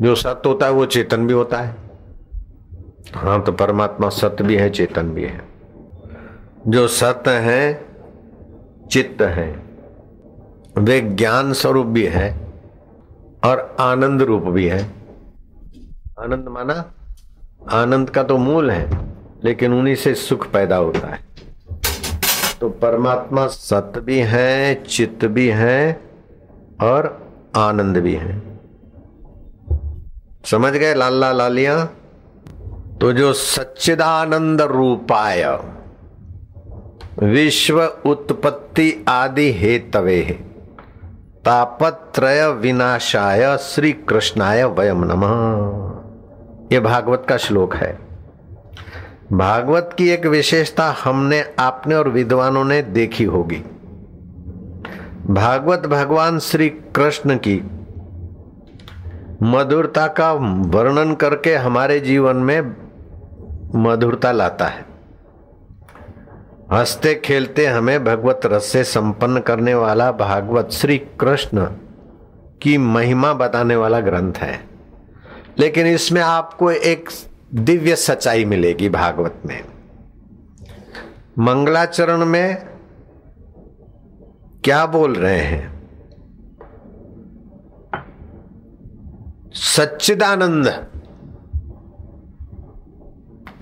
जो सत्य होता है, वो चेतन भी होता है। हाँ तो परमात्मा सत्य भी है, चेतन भी है। जो सत्य है, चित्त है। वे ज्ञान स्वरूप भी है और आनंद रूप भी है। आनंद माना, आनंद का तो मूल है, लेकिन उन्हीं से सुख पैदा होता है। तो परमात्मा सत्य भी है, चित्त भी है और आनंद भी है। समझ गए लाला लालिया? तो जो सच्चिदानंद रूपाय। विश्व उत्पत्ति आदि हेतवे है। तापत्रय विनाशाय श्री कृष्णाय वयम नमः। ये भागवत का श्लोक है। भागवत की एक विशेषता हमने, आपने और विद्वानों ने देखी होगी। भागवत भगवान श्री कृष्ण की मधुरता का वर्णन करके हमारे जीवन में मधुरता लाता है। हँसते, खेलते हमें भगवत रस से संपन्न करने वाला भागवत श्री कृष्ण की महिमा बताने वाला ग्रंथ है। लेकिन इसमें आपको एक दिव्य सच्चाई मिलेगी भागवत में। मंगलाचरण में क्या बोल रहे हैं? सच्चिदानंद।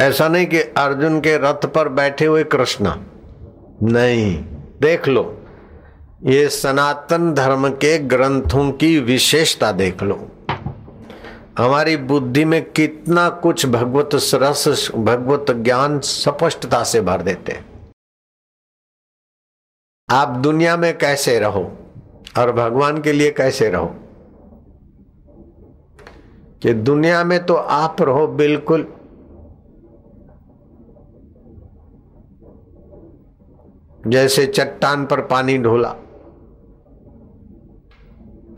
ऐसा नहीं कि अर्जुन के रथ पर बैठे हुए कृष्ण। नहीं, देख लो। ये सनातन धर्म के ग्रंथों की विशेषता देख लो। हमारी बुद्धि में कितना कुछ भगवत रस, भगवत ज्ञान स्पष्टता से भर देते आप दुनिया में कैसे रहो और भगवान के लिए कैसे रहो? कि दुनिया में तो आप रहो बिल्कुल। जैसे चट्टान पर पानी ढोला।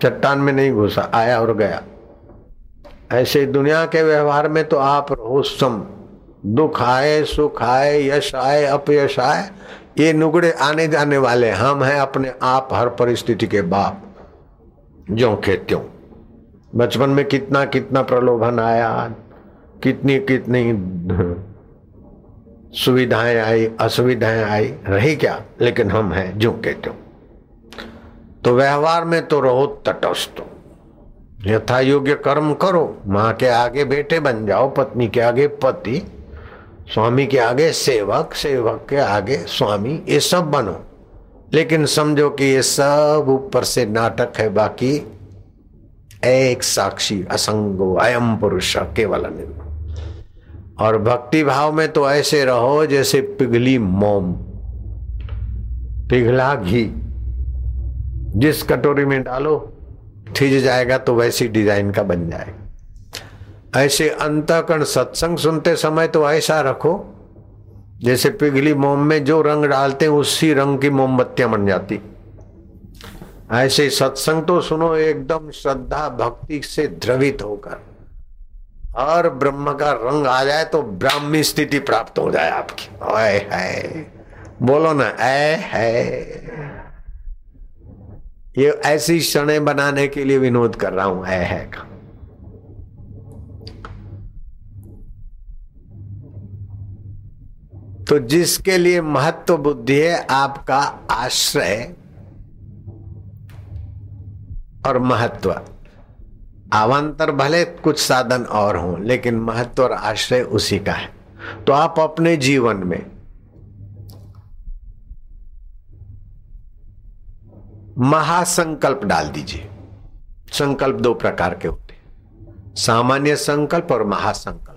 चट्टान में नहीं घुसा, आया और गया। ऐसे दुनिया के व्यवहार में तो आप रहो सम। दुख आए, सुख आए, यश आए, अपयश आए, ये नुगड़े आने जाने वाले, हम हैं अपने आप हर परिस्थिति के बाप। जो के त्यों। बचपन में कितना कितना प्रलोभन आया, कितनी कितनी सुविधाएँ आई, असुविधाएँ आई, रही क्या? लेकिन हम हैं, जो के त्यों तो व्यवहार में तो रहो तटस्थ। यथा योग्य कर्म करो, माँ के आगे बेटे बन जाओ, पत्नी के आगे पति, स्वामी के आगे सेवक सेवक के आगे स्वामी, ये सब बनो। लेकिन समझो कि ये सब ऊपर से नाटक है, बाकी एक साक्षी, असंगो अयम पुरुष, केवल निर्गुण और भक्ति भाव में तो ऐसे रहो जैसे पिघली मोम, पिघला घी। जिस कटोरी में डालो ठिज जाएगा तो वैसी डिज़ाइन का बन जाएगा। ऐसे अंतकरण सत्संग सुनते समय तो ऐसा रखो, जैसे पिघली मोम में जो रंग डालते हैं, उसी रंग की मोमबत्तियाँ बन जाती। ऐसे सत्संग तो सुनो एकदम श्रद्धा भक्ति से द्रवित होकर। और ब्रह्म का रंग आ जाए तो ब्राह्मी स्थिति प्राप्त हो जाए आपकी। ओए है। बोलो ना ऐ है। ये ऐसी क्षण बनाने के लिए विनोद कर रहा हूँ है, है का। तो जिसके लिए महत्व बुद्धि है आपका आश्रय और महत्व। आवांतर भले कुछ साधन और हों, लेकिन महत्व और आश्रय उसी का है। तो आप अपने जीवन में महासंकल्प डाल दीजिए। संकल्प दो प्रकार के होते हैं। सामान्य संकल्प और महासंकल्प।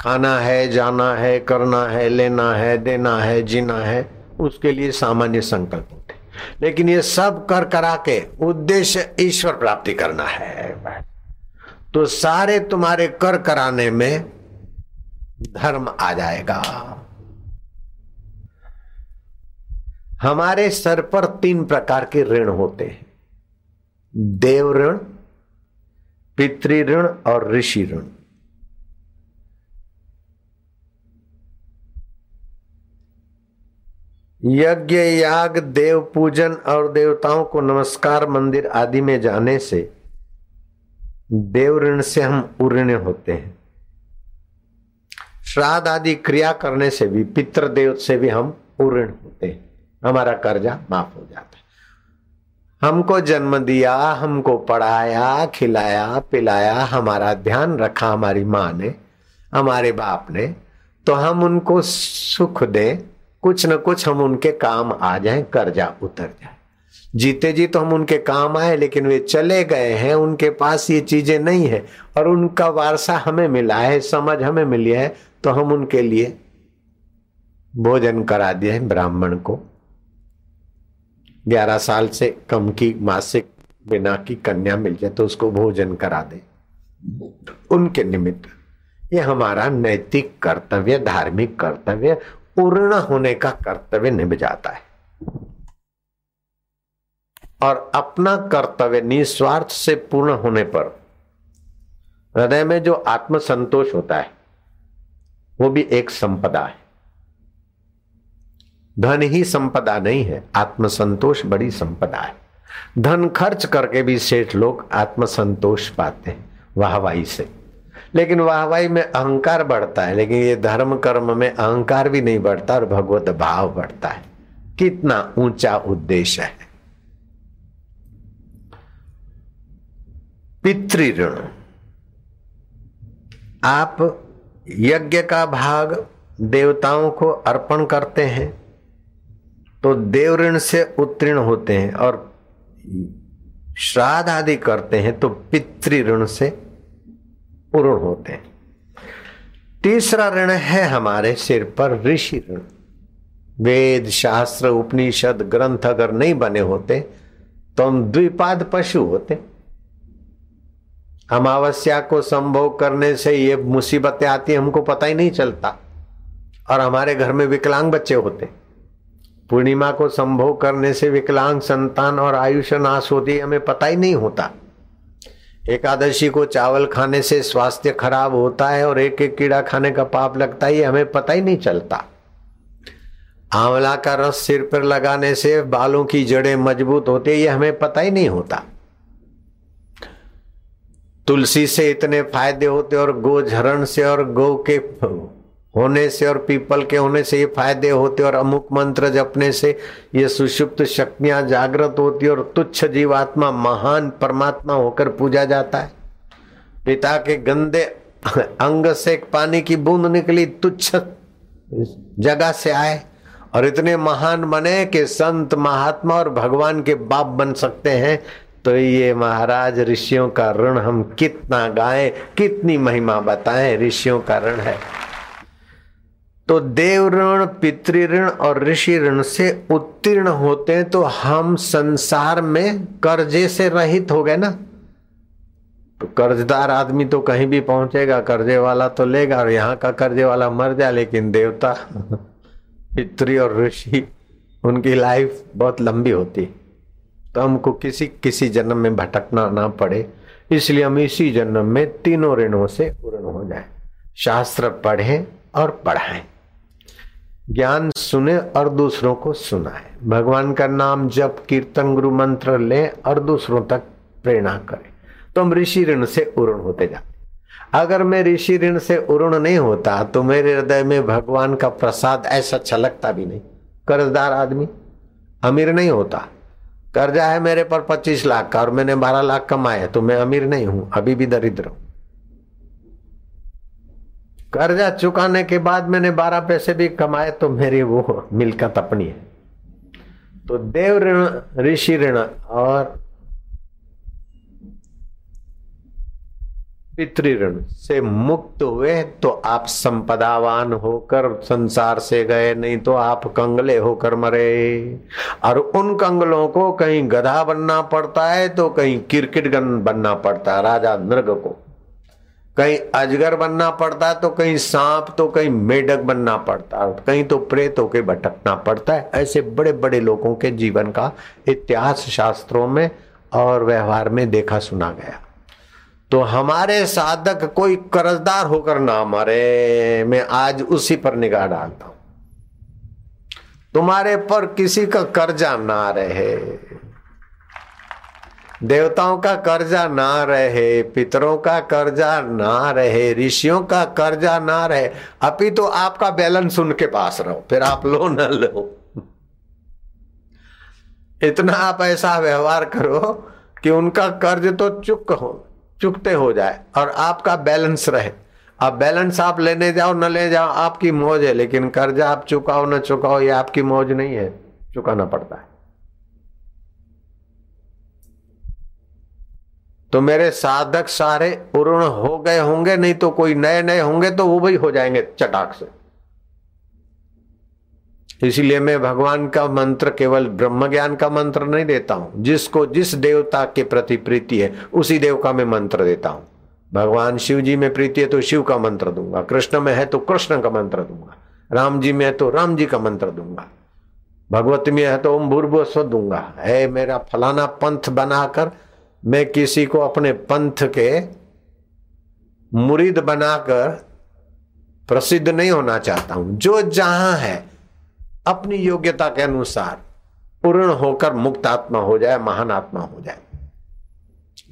खाना है, जाना है, करना है, लेना है, देना है, जीना है, उसके लिए सामान्य संकल्प होते लेकिन ये सब कर करा के उद्देश्य ईश्वर प्राप्ति करना है। तो सारे तुम्हारे कर कराने में धर्म आ जाएगा। हमारे सर पर तीन प्रकार के ऋण होते हैं। देव ऋण, पितृ ऋण और ऋषि ऋण। यज्ञ, याग, देव पूजन और देवताओं को नमस्कार मंदिर आदि में जाने से देव ऋण से हम उऋण होते हैं। श्राद्ध आदि क्रिया करने से भी, पितृदेव से भी हम उऋण होते हैं। हमारा कर्जा माफ़ हो जाता है। हमको जन्म दिया, हमको पढ़ाया, खिलाया, पिलाया, हमारा ध्यान रखा हमारी माँ ने, हमारे बाप ने तो हम उनको सुख दें। कुछ न कुछ हम उनके काम आ जाएँ, कर्जा उतर जाए। जीते जी तो हम उनके काम आए, लेकिन वे चले गए हैं, उनके पास ये चीज़ें नहीं है, और उनका वारसा हमें मिला है, समझ हमें मिली है तो हम उनके लिए भोजन करा दिए ब्राह्मण को। ग्यारह साल से कम की मासिक बिना की कन्या मिल जाए तो उसको भोजन करा दे। उनके निमित्त ये हमारा नैतिक कर्तव्य, धार्मिक कर्तव्य पूर्ण होने का कर्तव्य निभ जाता है। और अपना कर्तव्य निस्वार्थ से पूर्ण होने पर हृदय में जो आत्म संतोष होता है, वो भी एक संपदा है। धन ही संपदा नहीं है, आत्मसंतोष बड़ी संपदा है। धन खर्च करके भी सेठ लोग आत्मसंतोष पाते हैं, वाहवाही से। लेकिन वाहवाही में अहंकार बढ़ता है, लेकिन ये धर्म कर्म में अहंकार भी नहीं बढ़ता और भगवत भाव बढ़ता है। कितना ऊँचा उद्देश्य है। पितृ ऋण आप यज्ञ का भाग देवताओं को अर्पण करते हैं तो देव ऋण से उत्तीर्ण होते हैं और श्राद्ध आदि करते हैं तो पितृ ऋण से पूर्ण होते हैं। तीसरा ऋण है हमारे सिर पर, ऋषि ऋण। वेद, शास्त्र, उपनिषद, ग्रंथ अगर नहीं बने होते तो हम द्विपाद पशु होते। अमावस्या को संभोग करने से ये मुसीबतें आती हमको पता ही नहीं चलता। और हमारे घर में विकलांग बच्चे होते। पूर्णिमा को संभोग करने से विकलांग, संतान और आयुष्य नाश होती हमें पता ही नहीं होता। एकादशी को चावल खाने से स्वास्थ्य खराब होता है और एक एक कीड़ा खाने का पाप लगता है हमें पता ही नहीं चलता। आंवला का रस सिर पर लगाने से बालों की जड़ें मज़बूत होती है, ये हमें पता ही नहीं होता। तुलसी से इतने फ़ायदे होते और गोझरण से और गो के होने से और पीपल के होने से ये फ़ायदे होते और अमुक मंत्र जपने से ये सुषुप्त शक्तियाँ जागृत होती और तुच्छ जीवात्मा महान परमात्मा होकर पूजा जाता है। पिता के गंदे अंग से पानी की बूंद निकली, तुच्छ जगह से आए और इतने महान बने कि संत महात्मा और भगवान के बाप बन सकते हैं। तो ये महाराज, ऋषियों का ऋण हम कितना गाएँ, कितनी महिमा बताएँ, ऋषियों का ऋण है। तो देव ऋण पितृ ऋण और ऋषि ऋण से उत्तीर्ण होते हैं तो हम संसार में कर्जे से रहित हो गए ना। तो कर्जदार आदमी तो कहीं भी पहुंचेगा, कर्जे वाला तो लेगा, और यहाँ का कर्जे वाला मर जाए, लेकिन देवता, पितृ और ऋषि, उनकी लाइफ बहुत लंबी होती तो हमको किसी किसी जन्म में भटकना ना पड़े, इसलिए हम इसी जन्म में तीनों ऋणों से पूर्ण हो जाए। शास्त्र पढ़े और पढ़ाएँ। ज्ञान सुने और दूसरों को सुनाए। भगवान का नाम जप, कीर्तन, गुरु मंत्र ले और दूसरों तक प्रेरणा करें। तो हम ऋषि ऋण से उर्ण होते जाते अगर मैं ऋषि ऋण से उर्ण नहीं होता तो मेरे हृदय में भगवान का प्रसाद ऐसा छलकता भी नहीं। कर्जदार आदमी, अमीर नहीं होता। कर्जा है मेरे पर पच्चीस लाख का और मैंने बारह लाख कमाए तो मैं अमीर नहीं हूँ, अभी भी दरिद्र हूँ। कर्जा चुकाने के बाद मैंने बारह पैसे भी कमाए तो मेरी वो मिलकत अपनी है। तो देव ऋण, ऋषि ऋण और पितृण से मुक्त हुए तो आप संपदावान होकर संसार से गए, नहीं तो आप कंगले होकर मरे। और उन कंगलों को कहीं गधा बनना पड़ता है तो कहीं क्रिकेट गन बनना पड़ता है, राजा नृग को। कहीं अजगर बनना पड़ता तो कहीं सांप तो कहीं मेढक बनना पड़ता कहीं तो प्रेत होके भटकना पड़ता है। ऐसे बड़े बड़े लोगों के जीवन का इतिहास शास्त्रों में और व्यवहार में देखा सुना गया। तो हमारे साधक कोई कर्जदार होकर ना मरे, मैं आज उसी पर निगाह डालता हूँ। तुम्हारे पर किसी का कर्जा ना रहे। देवताओं का कर्जा ना रहे, पितरों का कर्जा ना रहे, ऋषियों का कर्जा ना रहे, अभी तो आपका बैलेंस उनके पास रहो, फिर आप लो न लो। इतना आप ऐसा व्यवहार करो कि उनका कर्ज तो चुक हो, चुकते हो जाए और आपका बैलेंस रहे। अब बैलेंस आप लेने जाओ, न ले जाओ, आपकी मौज है, लेकिन कर्जा आप चुकाओ, न चुकाओ, ये आपकी मौज नहीं है, चुकाना पड़ता है। तो मेरे साधक सारे पूर्ण हो गए होंगे, नहीं तो कोई नए नए होंगे तो वो भी हो जाएँगे चटाक से। इसलिए मैं भगवान का मंत्र केवल ब्रह्म ज्ञान का मंत्र नहीं देता हूँ, जिसको जिस देवता के प्रति प्रीति है, उसी देव का मैं मंत्र देता हूँ। भगवान शिव जी में प्रीति है तो शिव का मंत्र दूँगा, कृष्ण में है तो कृष्ण का मंत्र दूँगा, राम जी में है तो राम जी का मंत्र दूँगा, भगवत में है तो ओम भूर्भुस्व दूँगा। है मेरा फलाना पंथ बनाकर मैं किसी को अपने पंथ के मुरीद बनाकर प्रसिद्ध नहीं होना चाहता हूँ। जो जहाँ है, अपनी योग्यता के अनुसार पूर्ण होकर मुक्त आत्मा हो जाए, महान आत्मा हो जाए।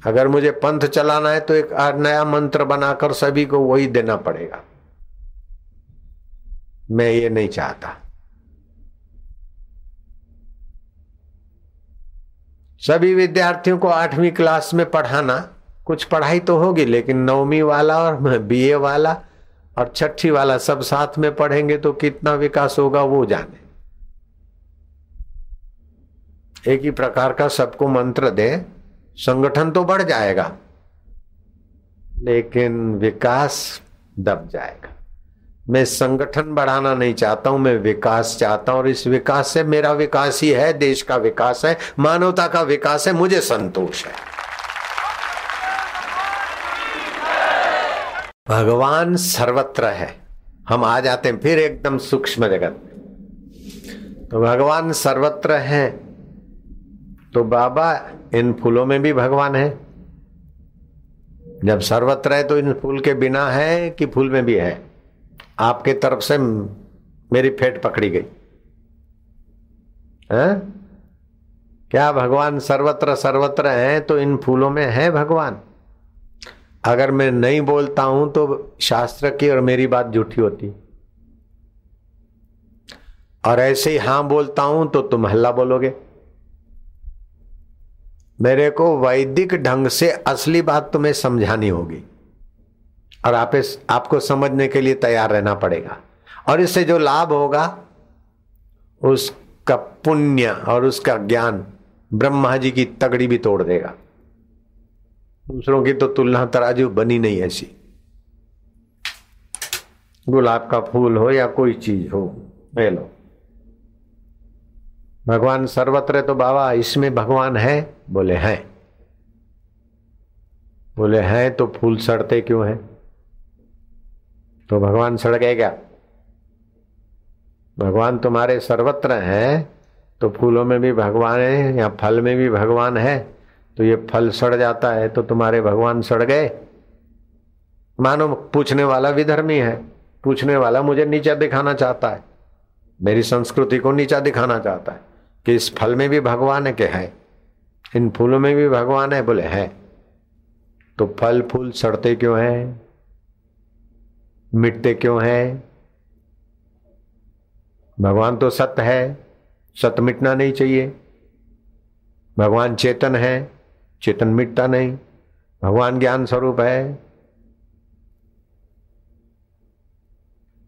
अगर मुझे पंथ चलाना है तो एक नया मंत्र बनाकर सभी को वही देना पड़ेगा। मैं ये नहीं चाहता। सभी विद्यार्थियों को आठवीं क्लास में पढ़ाना, कुछ पढ़ाई तो होगी, लेकिन नौवीं वाला और बीए वाला और छठी वाला सब साथ में पढ़ेंगे तो कितना विकास होगा वो जाने। एक ही प्रकार का सबको मंत्र दे, संगठन तो बढ़ जाएगा, लेकिन विकास दब जाएगा। मैं संगठन बढ़ाना नहीं चाहता हूँ, मैं विकास चाहता हूँ, और इस विकास से मेरा विकास ही है, देश का विकास है, मानवता का विकास है, मुझे संतोष है। भगवान सर्वत्र है। हम आ जाते हैं फिर एकदम सूक्ष्म जगत तो भगवान सर्वत्र है तो बाबा, इन फूलों में भी भगवान है। जब सर्वत्र है तो इन फूल के बिना है कि फूल में भी है? आपके तरफ़ से मेरी फेट पकड़ी गई। है? क्या भगवान सर्वत्र सर्वत्र है तो इन फूलों में है भगवान? अगर मैं नहीं बोलता हूँ तो शास्त्र की और मेरी बात झूठी होती। और ऐसे ही हाँ बोलता हूँ तो तुम हल्ला बोलोगे। मेरे को वैदिक ढंग से असली बात तुम्हें समझानी होगी। और आप इस, आपको समझने के लिए तैयार रहना पड़ेगा। और इससे जो लाभ होगा, उसका पुण्य और उसका ज्ञान ब्रह्मा जी की तगड़ी भी तोड़ देगा। दूसरों की तो तुलना तराजू बनी नहीं ऐसी। गुलाब का फूल हो या कोई चीज़ हो, ले लो। भगवान सर्वत्र तो बाबा, इसमें भगवान है? बोले, हैं। बोले, हैं तो फूल सड़ते क्यों हैं? तो भगवान सड़ गए क्या भगवान तुम्हारे सर्वत्र हैं तो फूलों में भी भगवान है, या फल में भी भगवान है तो ये फल सड़ जाता है तो तुम्हारे भगवान सड़ गए। मानो पूछने वाला विधर्मी है, पूछने वाला मुझे नीचा दिखाना चाहता है, मेरी संस्कृति को नीचा दिखाना चाहता है, कि इस फल में भी भगवान है कि है, इन फूलों में भी भगवान है, बोले है। तो फल फूल सड़ते क्यों हैं? मिटते क्यों हैं? भगवान तो सत्य है सत्य मिटना नहीं चाहिए। भगवान चेतन है, चेतन मिटता नहीं। भगवान ज्ञान स्वरूप है।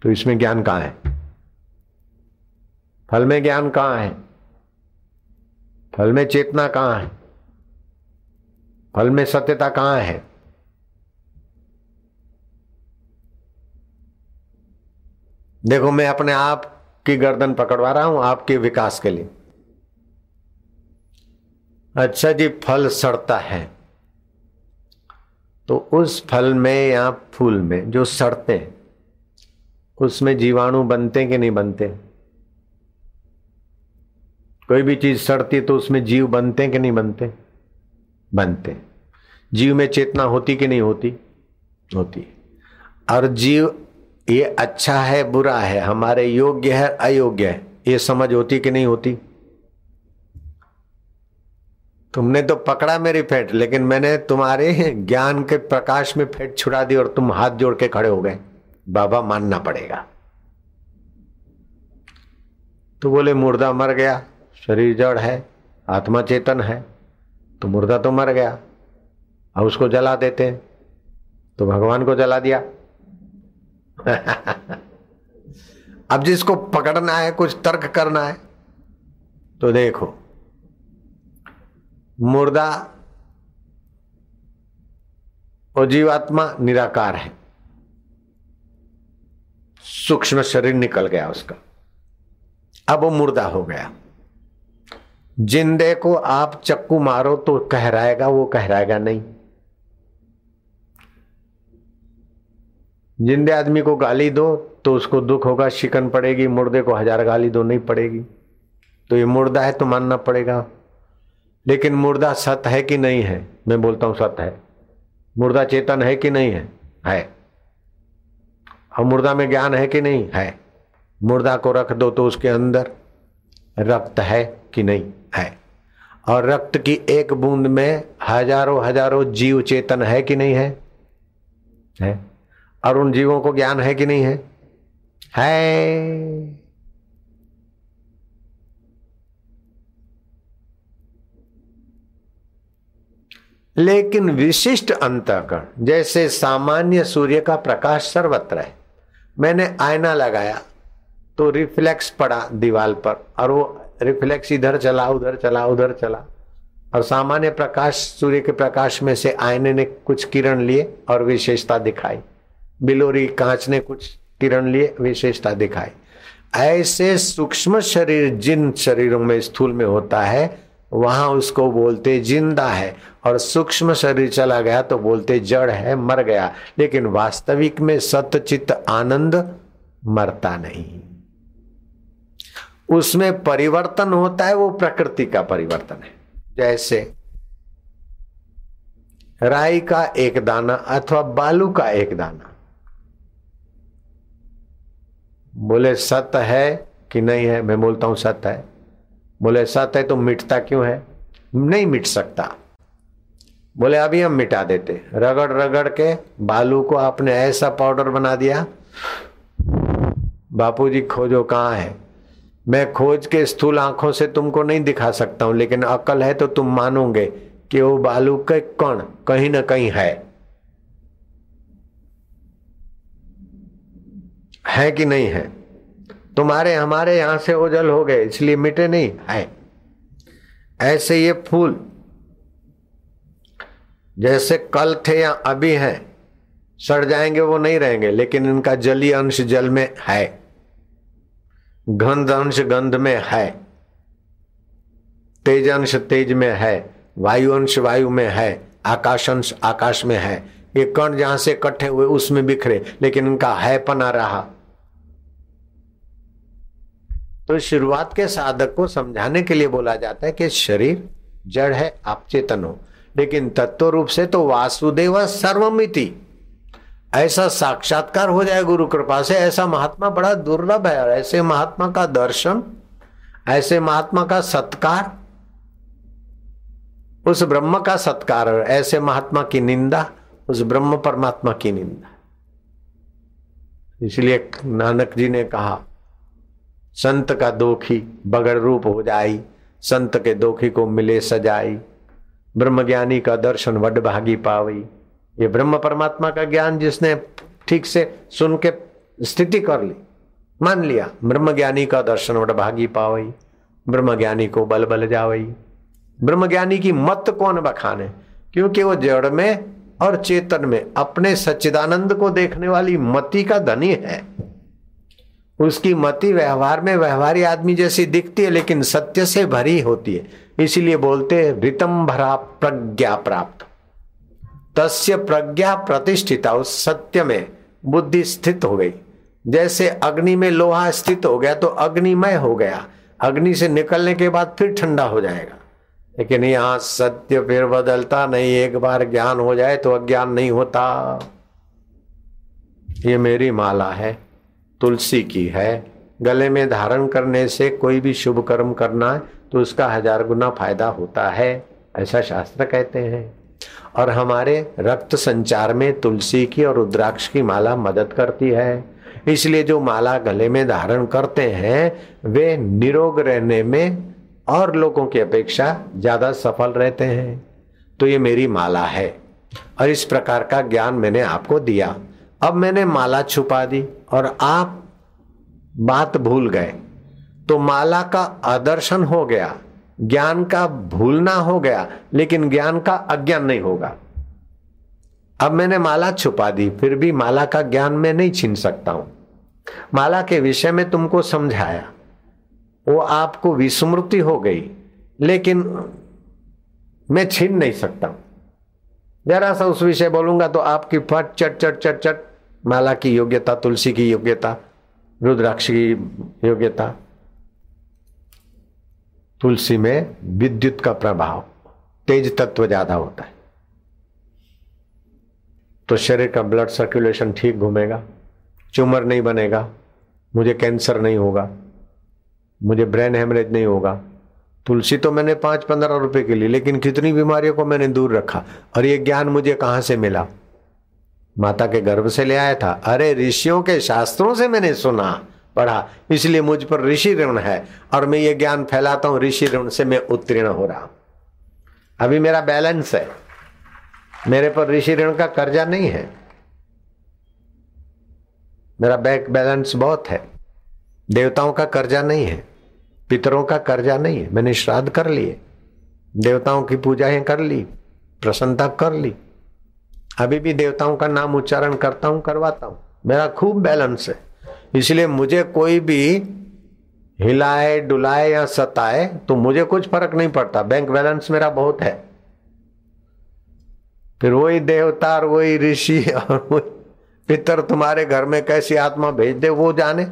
तो इसमें ज्ञान कहाँ है? फल में ज्ञान कहाँ है? फल में चेतना कहाँ है? फल में सत्यता कहाँ है? देखो, मैं अपने आप की गर्दन पकड़वा रहा हूँ आपके विकास के लिए। अच्छा जी, फल सड़ता है। तो उस फल में या फूल में जो सड़ते हैं, उसमें जीवाणु बनते कि नहीं बनते कोई भी चीज़ सड़ती तो उसमें जीव बनते कि नहीं बनते? बनते जीव में चेतना होती कि नहीं होती? होती और जीव ये अच्छा है, बुरा है, हमारे योग्य है, अयोग्य है, ये समझ होती कि नहीं होती? तुमने तो पकड़ा मेरी फेट, लेकिन मैंने तुम्हारे ज्ञान के प्रकाश में फेट छुड़ा दी और तुम हाथ जोड़ के खड़े हो गए। बाबा मानना पड़ेगा। तो बोले, मुर्दा मर गया, शरीर जड़ है, आत्मा चेतन है तो मुर्दा तो मर गया, अब उसको जला देते तो भगवान को जला दिया। अब जिसको पकड़ना है, कुछ तर्क करना है तो देखो, मुर्दा और जीवात्मा निराकार है। सूक्ष्म शरीर निकल गया उसका। अब वो मुर्दा हो गया। जिंदे को आप चक्कू मारो तो कहराएगा, वो कहराएगा नहीं। जिंदे आदमी को गाली दो तो उसको दुख होगा, शिकन पड़ेगी, मुर्दे को हज़ार गाली दो, नहीं पड़ेगी। तो ये मुर्दा है तो मानना पड़ेगा। लेकिन मुर्दा सत है कि नहीं है? मैं बोलता हूँ सत है। मुर्दा चेतन है कि नहीं है? है। और मुर्दा में ज्ञान है कि नहीं? है। मुर्दा को रख दो तो उसके अंदर रक्त है कि नहीं? है। और रक्त की एक बूंद में हज़ारों हज़ारों जीव चेतन है कि नहीं है? है। और उन जीवों को ज्ञान है कि नहीं है? है। लेकिन विशिष्ट अंतकरण, जैसे सामान्य सूर्य का प्रकाश सर्वत्र है, मैंने आईना लगाया तो रिफ्लेक्स पड़ा दीवाल पर और वो रिफ्लेक्स इधर चला, उधर चला उधर चला। और सामान्य प्रकाश, सूर्य के प्रकाश में से आईने ने कुछ किरण लिए और विशेषता दिखाई। बिलोरी कांच ने कुछ किरण लिए, विशेषता दिखाई। ऐसे सूक्ष्म शरीर जिन शरीरों में स्थूल में होता है, वहाँ उसको बोलते ज़िंदा है। और सूक्ष्म शरीर चला गया तो बोलते जड़ है, मर गया। लेकिन वास्तविक में सत्यचित आनंद मरता नहीं। उसमें परिवर्तन होता है, वो प्रकृति का परिवर्तन है। जैसे राई का एक दाना अथवा बालू का एक दाना। बोले, सत्य है कि नहीं है? मैं बोलता हूँ, सत्य है। बोले, सत्य है तो मिटता क्यों है? नहीं मिट सकता। बोले, अभी हम मिटा देते। रगड़ रगड़ के बालू को आपने ऐसा पाउडर बना दिया। बापूजी, खोजो कहाँ है? मैं खोज के स्थूल आँखों से तुमको नहीं दिखा सकता हूँ, लेकिन अकल है तो तुम मानोगे कि वो बालू के कण कहीं ना कहीं है। है कि नहीं है? तुम्हारे, हमारे यहाँ से ओझल हो गए, इसलिए मिटे नहीं। है ऐसे ये फूल, जैसे कल थे या अभी हैं, सड़ जाएँगे, वो नहीं रहेंगे, लेकिन इनका जलीय अंश जल में है। गंध अंश गंध में है। तेज अंश तेज में है। वायु अंश वायु में है। आकाश अंश आकाश में है। ये कण जहाँ से इकट्ठे हुए, उसमें बिखरे, लेकिन इनका है पना रहा। तो शुरुआत के साधक को समझाने के लिए बोला जाता है कि शरीर, जड़ है, आप चेतन हो। लेकिन तत्व रूप से तो वासुदेव सर्वमिति। ऐसा साक्षात्कार हो जाए गुरु कृपा से, ऐसा महात्मा बड़ा दुर्लभ है। और ऐसे महात्मा का दर्शन, ऐसे महात्मा का सत्कार, उस ब्रह्म का सत्कार, ऐसे महात्मा की निंदा, उस ब्रह्म परमात्मा की निंदा। इसलिए नानक जी ने कहा संत का दोखी बगड़ रूप हो जाई, संत के दोखी को मिले सजाई। ब्रह्मज्ञानी का दर्शन वड भागी पावई। ये ब्रह्म परमात्मा का ज्ञान जिसने ठीक से सुन के स्थिति कर ली, मान लिया ब्रह्म ज्ञानी का दर्शन वड भागी पावई ब्रह्म ज्ञानी को बल बल जावई। ब्रह्म ज्ञानी की मत कौन बखाने? क्योंकि वो जड़ में और चेतन में अपने सच्चिदानंद को देखने वाली मति का धनी है। उसकी मति व्यवहार में व्यवहारी आदमी जैसी दिखती है, लेकिन सत्य से भरी होती है। इसीलिए बोलते हैं रितम भरा प्रज्ञा प्राप्त। तस्य प्रज्ञा प्रतिष्ठिता, उस सत्य में बुद्धि स्थित हो गई। जैसे अग्नि में लोहा स्थित हो गया तो अग्निमय हो गया। अग्नि से निकलने के बाद फिर ठंडा हो जाएगा। लेकिन यहाँ सत्य फिर बदलता नहीं, एक बार ज्ञान हो जाए तो अज्ञान नहीं होता। ये मेरी माला है। तुलसी की है। गले में धारण करने से कोई भी शुभ कर्म करना है तो उसका हज़ार गुना फ़ायदा होता है, ऐसा शास्त्र कहते हैं। और हमारे रक्त संचार में तुलसी की और रुद्राक्ष की माला मदद करती है। इसलिए जो माला गले में धारण करते हैं, वे निरोग रहने में और लोगों की अपेक्षा ज़्यादा सफल रहते हैं। तो ये मेरी माला है। और इस प्रकार का ज्ञान मैंने आपको दिया। अब मैंने माला छुपा दी। और आप बात भूल गए। तो माला का आदर्शन हो गया, ज्ञान का भूलना हो गया, लेकिन ज्ञान का अज्ञान नहीं होगा। अब मैंने माला छुपा दी, फिर भी माला का ज्ञान मैं नहीं छीन सकता हूँ। माला के विषय में तुमको समझाया, वो आपको विस्मृति हो गई, लेकिन मैं छीन नहीं सकता। जरा सा उस विषय बोलूँगा तो आपकी फट, चट चट चट चट माला की योग्यता तुलसी की योग्यता रुद्राक्ष की योग्यता तुलसी में विद्युत का प्रभाव तेज तत्व ज़्यादा होता है तो शरीर का ब्लड सर्कुलेशन ठीक घूमेगा ट्यूमर नहीं बनेगा मुझे कैंसर नहीं होगा मुझे ब्रेन हेमरेज नहीं होगा तुलसी तो मैंने पाँच पंद्रह रुपए के लिए लेकिन कितनी बीमारियों को मैंने दूर रखा और ये ज्ञान मुझे कहाँ से मिला माता के गर्भ से ले आया था। अरे, ऋषियों के शास्त्रों से मैंने सुना, पढ़ा, इसलिए मुझ पर ऋषि ऋण है और मैं ये ज्ञान फैलाता हूँ, ऋषि ऋण से मैं उत्तीर्ण हो रहा हूँ। अभी मेरा बैलेंस है। मेरे पर ऋषि ऋण का कर्जा नहीं है। मेरा बैंक बैलेंस बहुत है। देवताओं का कर्जा नहीं है। पितरों का कर्जा नहीं है। मैंने श्राद्ध कर लिए। देवताओं की पूजाएँ कर ली, प्रसन्नता कर ली। अभी भी देवताओं का नाम उच्चारण करता हूँ, करवाता हूँ। मेरा खूब बैलेंस है। इसलिए मुझे कोई भी हिलाए, डुलाए या सताए तो मुझे कुछ फ़र्क नहीं पड़ता। बैंक बैलेंस मेरा बहुत है। फिर वही देवता और वही ऋषि और वही पितर तुम्हारे घर में कैसी आत्मा भेज दे, वो जाने।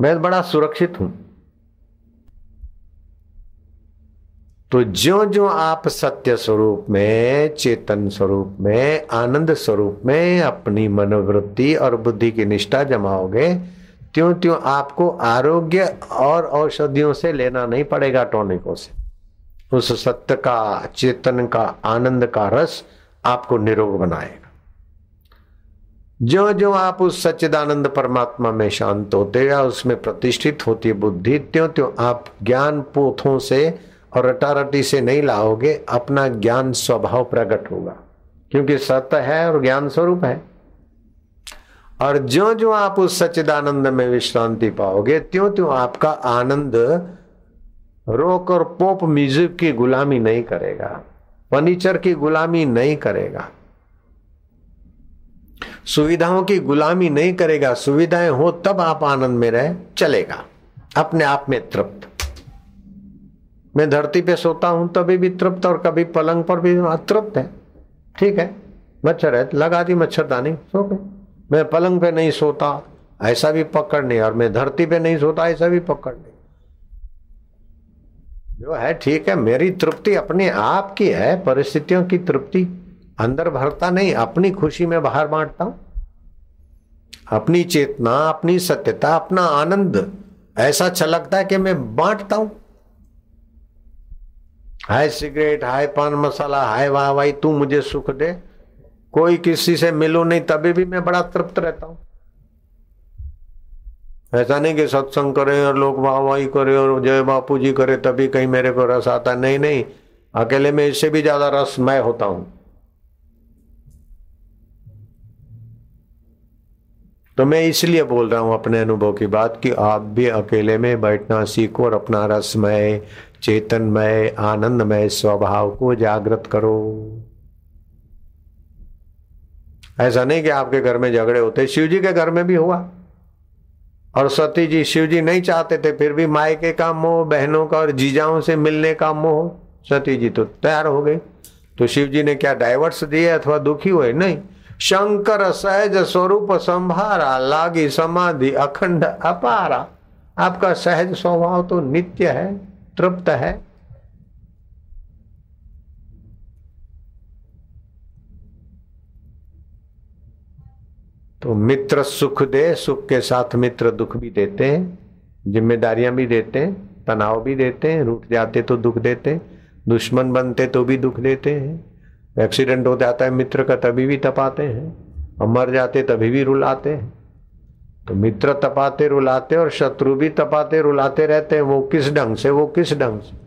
मैं बड़ा सुरक्षित हूँ। तो जो जो आप सत्य स्वरूप में, चेतन स्वरूप में, आनंद स्वरूप में अपनी मनोवृत्ति और बुद्धि की निष्ठा जमाओगे त्यों त्यों आपको आरोग्य और औषधियों से लेना नहीं पड़ेगा टॉनिकों से। उस सत्य का, चेतन का, आनंद का रस आपको निरोग बनाएगा। जो जो आप उस सच्चिदानंद परमात्मा में शांत होते या उसमें प्रतिष्ठित होती है बुद्धि त्यों त्यों आप ज्ञान पोथों से और रटारटी से नहीं लाओगे, अपना ज्ञान स्वभाव प्रकट होगा। क्योंकि सत्य है और ज्ञान स्वरूप है। और जो जो आप उस सच्चिदानंद में विश्रांति पाओगे त्यों त्यों आपका आनंद रोक और पोप म्यूज़िक की गुलामी नहीं करेगा। फर्नीचर की गुलामी नहीं करेगा। सुविधाओं की गुलामी नहीं करेगा। सुविधाएँ हो तब आप आनंद में रहे, चलेगा। अपने आप में तृप्त। मैं धरती पे सोता हूँ, तभी भी तृप्त और कभी पलंग पर भी अतृप्त है। ठीक है? मच्छर है, लगा दी मच्छरदानी, सो गए। मैं पलंग पे नहीं सोता, ऐसा भी पकड़ नहीं, और मैं धरती पे नहीं सोता, ऐसा भी पकड़ नहीं। जो है, ठीक है, मेरी तृप्ति अपने आप की है, परिस्थितियों की तृप्ति। अंदर भरता नहीं, अपनी खुशी में बाहर बांटता हूँ। अपनी चेतना, अपनी सत्यता, अपना आनंद, ऐसा छलकता है कि मैं बांटता हूँ। हाय सिगरेट, हाय पान मसाला, हाय वाह भाई तू मुझे सुख दे। कोई किसी से मिलो नहीं, तभी भी मैं बड़ा तृप्त रहता हूँ। ऐसा नहीं कि सत्संग करे और लोग वाह वाही करे और जय बापू जी करे, तभी कहीं मेरे को रस आता। नहीं नहीं, अकेले में इससे भी ज़्यादा रस मैं होता हूँ। तो मैं इसलिए बोल रहा हूँ अपने अनुभव की बात कि आप भी अकेले में बैठना सीखो और अपना रसमय, चेतनमय, आनंदमय स्वभाव को जागृत करो। ऐसा नहीं कि आपके घर में झगड़े होते शिव जी के घर में भी हुआ। और सती जी शिव जी नहीं चाहते थे, फिर भी मायके का मोह बहनों का और जीजाओं से मिलने का मोह सती जी तो तैयार हो गई। तो शिव जी ने क्या डाइवर्स दिए अथवा दुखी हुए? नहीं। शंकर सहज स्वरूप संभारा, लागी समाधि अखंड अपारा। आपका सहज स्वभाव तो नित्य है, तृप्त है। तो मित्र सुख दे, सुख के साथ मित्र दुख भी देते हैं, जिम्मेदारियाँ भी देते हैं, तनाव भी देते हैं, रूठ जाते तो दुख देते हैं, दुश्मन बनते तो भी दुख देते हैं। एक्सीडेंट हो जाता है, मित्र का तभी भी तपाते हैं। और मर जाते, तभी भी रुलाते हैं। तो मित्र तपाते, रुलाते और शत्रु भी तपाते, रुलाते रहते हैं, वो किस ढंग से, वो किस ढंग से?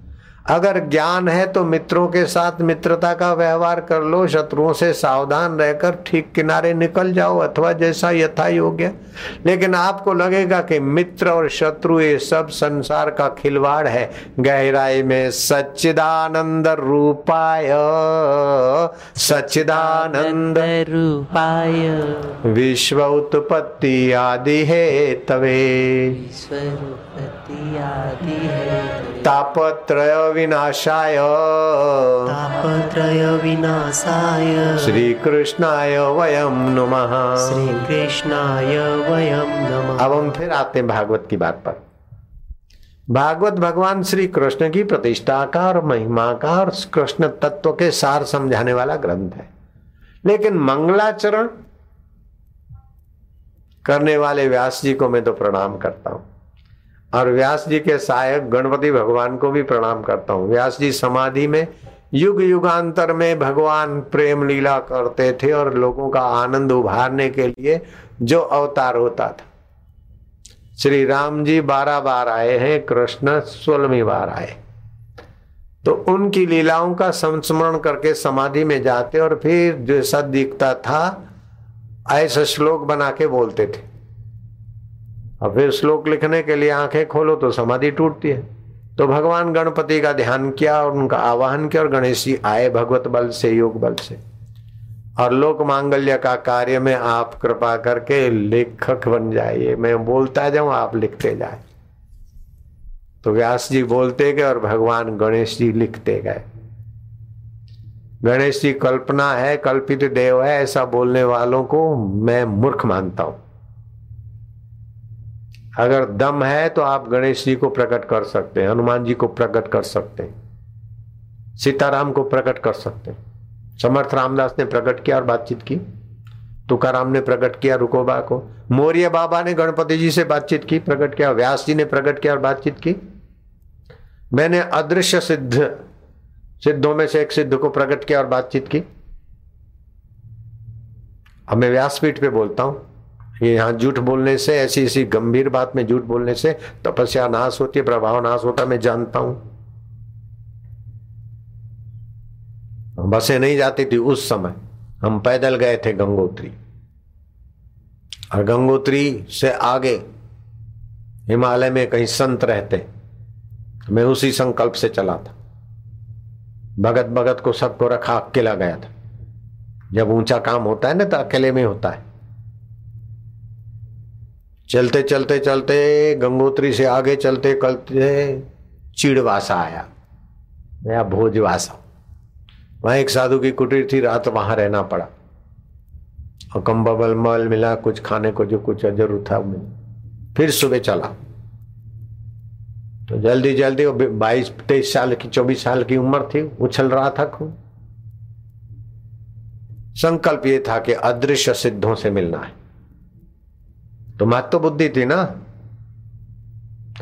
अगर ज्ञान है तो मित्रों के साथ मित्रता का व्यवहार कर लो शत्रुओं से सावधान रहकर ठीक किनारे निकल जाओ अथवा जैसा यथा योग्य लेकिन आपको लगेगा कि मित्र और शत्रु ये सब संसार का खिलवाड़ है। गहराई में सच्चिदानंद रूपाय सच्चिदानंद रूपाय। विश्व उत्पत्ति आदि है तवे। आदि है तापत्रय विनाशाय। तापत्रय विनाशाय। श्री कृष्णाय वयम नमः। श्री कृष्णाय वयम नमः। अब हम फिर आते हैं भागवत की बात पर। भागवत भगवान श्री कृष्ण की प्रतिष्ठा का और महिमा का और कृष्ण तत्व के सार समझाने वाला ग्रंथ है। लेकिन मंगलाचरण करने वाले व्यास जी को मैं तो प्रणाम करता हूँ। और व्यास जी के सहायक गणपति भगवान को भी प्रणाम करता हूँ। व्यास जी समाधि में, युग युगांतर में भगवान प्रेम लीला करते थे और लोगों का आनंद उभारने के लिए जो अवतार होता था। श्री राम जी बारह बार आए हैं, कृष्ण सोलहवीं बार आए। तो उनकी लीलाओं का संस्मरण करके समाधि में जाते और फिर जैसा दिखता था, ऐसा श्लोक बना के बोलते थे। अब फिर श्लोक लिखने के लिए आँखें खोलो तो समाधि टूटती है। तो भगवान गणपति का ध्यान किया और उनका आवाहन किया और गणेश जी आए भगवत बल से, योग बल से। और लोक मांगल्य का कार्य में आप कृपा करके लेखक बन जाइए। मैं बोलता जाऊँ, आप लिखते जाए। तो व्यास जी बोलते गए और भगवान गणेश जी लिखते गए। गणेश जी, कल्पना है, कल्पित देव है, ऐसा बोलने वालों को मैं मूर्ख मानता हूँ। अगर दम है तो आप गणेश जी को प्रकट कर सकते हैं, हनुमान जी को प्रकट कर सकते हैं, सीताराम को प्रकट कर सकते हैं। समर्थ रामदास ने प्रकट किया और बातचीत की। तुकाराम ने प्रकट किया रुकोबा को। मौर्य बाबा ने गणपति जी से बातचीत की, प्रकट किया। व्यास जी ने प्रकट किया और बातचीत की। मैंने अदृश्य सिद्ध, सिद्धों में से एक सिद्ध को प्रकट किया और बातचीत की। अब मैं व्यासपीठ पे बोलता हूँ। ये यहाँ झूठ बोलने से, ऐसी ऐसी गंभीर बात में झूठ बोलने से तपस्या नाश होती है, प्रभाव नाश होता मैं जानता हूँ। बसें नहीं जाती थी उस समय। हम पैदल गए थे गंगोत्री। और गंगोत्री से आगे हिमालय में कहीं संत रहते, मैं उसी संकल्प से चला था। भगत भगत को सबको रखा, अकेला गया था। जब ऊँचा काम होता है ना तो अकेले में होता है। चलते चलते चलते गंगोत्री से आगे चलते चलते चिड़वासा आया। या भोजवासा वहाँ एक साधु की कुटीर थी, रात वहाँ रहना पड़ा। और कम्बल मल मिला, कुछ खाने को जो कुछ ज़रूर था मिला। फिर सुबह चला। तो जल्दी जल्दी वो बाईस, तेईस साल की, चौबीस साल की उम्र थी, उछल रहा था खूब संकल्प ये था कि अदृश्य सिद्धों से मिलना है। तो मत तो बुद्धि थी ना?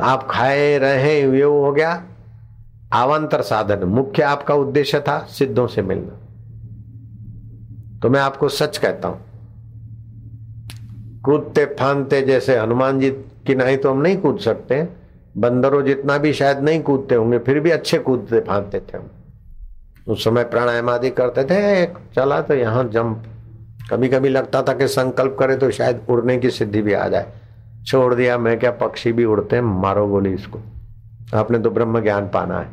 आप खाए, रहे, ये हो गया। आवांतर साधन, मुख्य आपका उद्देश्य था सिद्धों से मिलना। तो मैं आपको सच कहता हूँ। कूदते फानते जैसे हनुमान जी की नहीं तो हम नहीं कूद सकते। बंदरों जितना भी शायद नहीं कूदते होंगे, फिर भी अच्छे कूदते फानते थे हम। उस समय प्राणायाम आदि करते थे चला तो यहाँ जंप। कभी कभी लगता था कि संकल्प करे तो शायद उड़ने की सिद्धि भी आ जाए। छोड़ दिया, मैं क्या पक्षी भी उड़ते हैं? मारो गोली इसको। आपने तो ब्रह्म ज्ञान पाना है।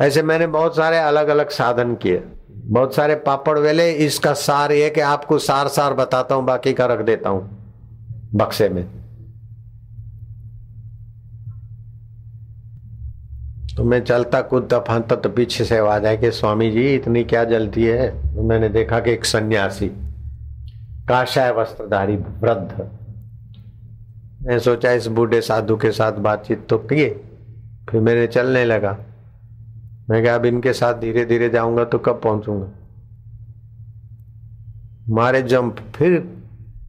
ऐसे मैंने बहुत सारे अलग अलग साधन किए। बहुत सारे पापड़ वेले, इसका सार ये कि आपको सार सार बताता हूँ, बाकी का रख देता हूँ। बक्से में। तो मैं चलता कूदता फांता तो पीछे से आवाज़ आए कि स्वामी जी, इतनी क्या जल्दी है? तो मैंने देखा कि एक सन्यासी काशाय वस्त्रधारी, वृद्ध। मैं सोचा, इस बूढ़े साधु के साथ बातचीत तो किए, फिर मैंने चलने लगा। मैं क्या अब इनके साथ धीरे धीरे जाऊँगा तो कब पहुंचूँगा? मारे जंप, फिर